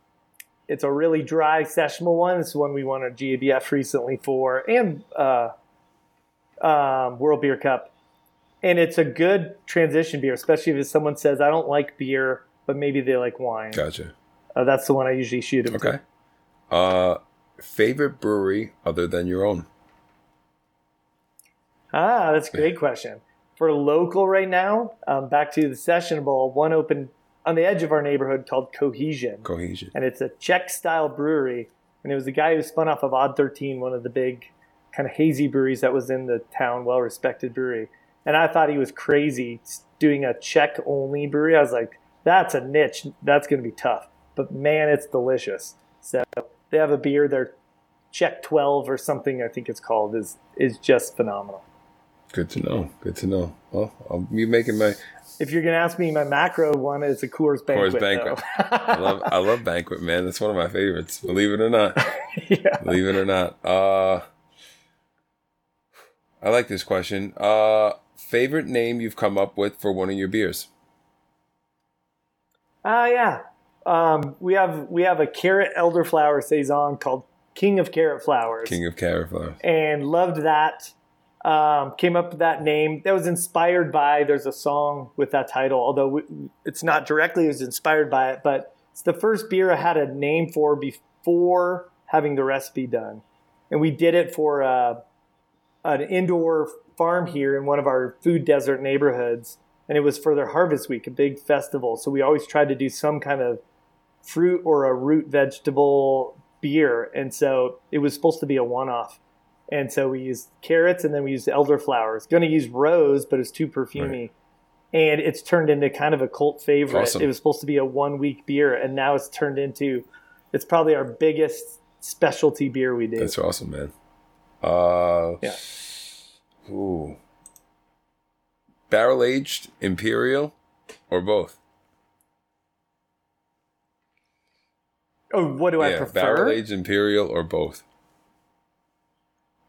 it's a really dry sessionable one. It's one we won a GABF recently for, and uh, um, World Beer Cup. And it's a good transition beer, especially if someone says, "I don't like beer, but maybe they like wine." Gotcha. Uh, that's the one I usually shoot them. Okay. To. Uh, favorite brewery other than your own? Ah, that's a great question. For local right now, um, back to the Sessionable, one open on the edge of our neighborhood called Cohesion. Cohesion. And it's a Czech style brewery. And it was the guy who spun off of Odd 13, one of the big kind of hazy breweries that was in the town, well respected brewery. And I thought he was crazy doing a Czech only brewery. I was like, that's a niche. That's going to be tough. But man, it's delicious. So they have a beer, their Czech 12 or something, I think it's called, is is just phenomenal. Good to know. Good to know. Well, I'll be making my. If you're gonna ask me, my macro one is a Coors Banquet. Coors Banquet. I love I love Banquet, man. That's one of my favorites. Believe it or not. yeah. Believe it or not. Uh, I like this question. Uh, favorite name you've come up with for one of your beers? Uh, yeah. Um, we have we have a carrot elderflower saison called King of Carrot Flowers. King of Carrot Flowers. And loved that. Um, came up with that name. That was inspired by. There's a song with that title, although we, it's not directly. It was inspired by it, but it's the first beer I had a name for before having the recipe done, and we did it for uh, an indoor farm here in one of our food desert neighborhoods, and it was for their Harvest Week, a big festival. So we always tried to do some kind of fruit or a root vegetable beer, and so it was supposed to be a one-off. And so we used carrots, and then we used elderflowers. Going to use rose, but it's too perfumey. Right. And it's turned into kind of a cult favorite. Awesome. It was supposed to be a one-week beer, and now it's turned into. It's probably our biggest specialty beer we do. That's awesome, man. Uh, Yeah. Ooh. Barrel aged imperial or both? oh, what do I prefer? barrel aged imperial or both?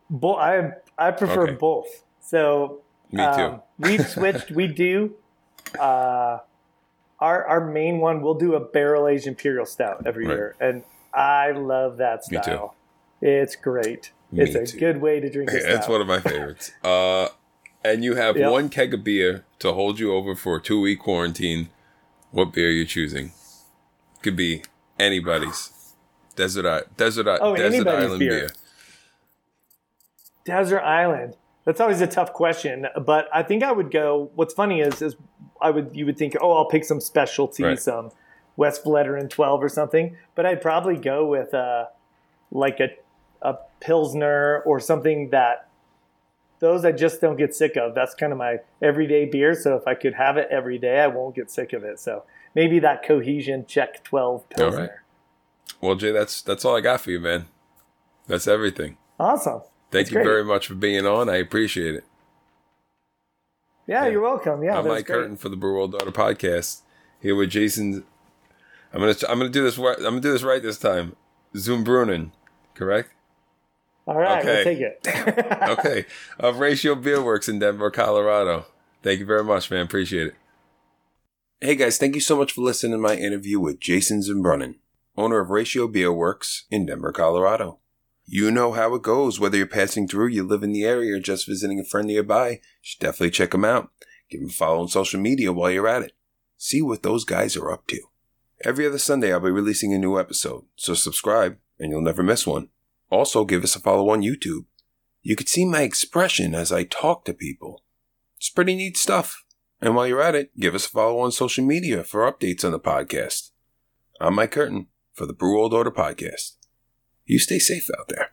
Bo- I I prefer Okay. both. So Me um, too. we've switched. We do. Uh, our our main one. We'll do a barrel aged imperial stout every Right. year, and I love that Me too. style. It's great. Me it's a too. good way to drink It's one of my favorites. Uh, and you have Yep. one keg of beer to hold you over for a two week quarantine. What beer are you choosing? Could be anybody's. Desert I- Desert I- Oh, Desert Island beer. beer. Desert Island. That's always a tough question, but I think I would go. What's funny is, is I would you would think, oh, I'll pick some specialty, Right. some Westvleteren twelve or something, but I'd probably go with uh, like a a pilsner or something that those I just don't get sick of. That's kind of my everyday beer. So if I could have it every day, I won't get sick of it. So maybe that cohesion Czech twelve All right. Well, Jay, that's that's all I got for you, man. That's everything. Awesome. Thank That's you great. very much for being on. I appreciate it. Yeah, Yeah. you're welcome. Yeah, I'm Mike great. Curtin for the Brew World Order podcast. Here with Jason. I'm gonna I'm gonna do this. right- I'm gonna do this right this time. Zumbrunnen, correct? All right, Okay. we'll take it. Okay, of Ratio Beer Works in Denver, Colorado. Thank you very much, man. Appreciate it. Hey guys, thank you so much for listening to my interview with Jason Zumbrunnen, owner of Ratio Beer Works in Denver, Colorado. You know how it goes, whether you're passing through, you live in the area, or just visiting a friend nearby, you should definitely check them out. Give them a follow on social media while you're at it. See what those guys are up to. Every other Sunday, I'll be releasing a new episode, so subscribe and you'll never miss one. Also, give us a follow on YouTube. You could see my expression as I talk to people. It's pretty neat stuff. And while you're at it, give us a follow on social media for updates on the podcast. I'm Mike Curtin for the Brew World Order podcast. You stay safe out there.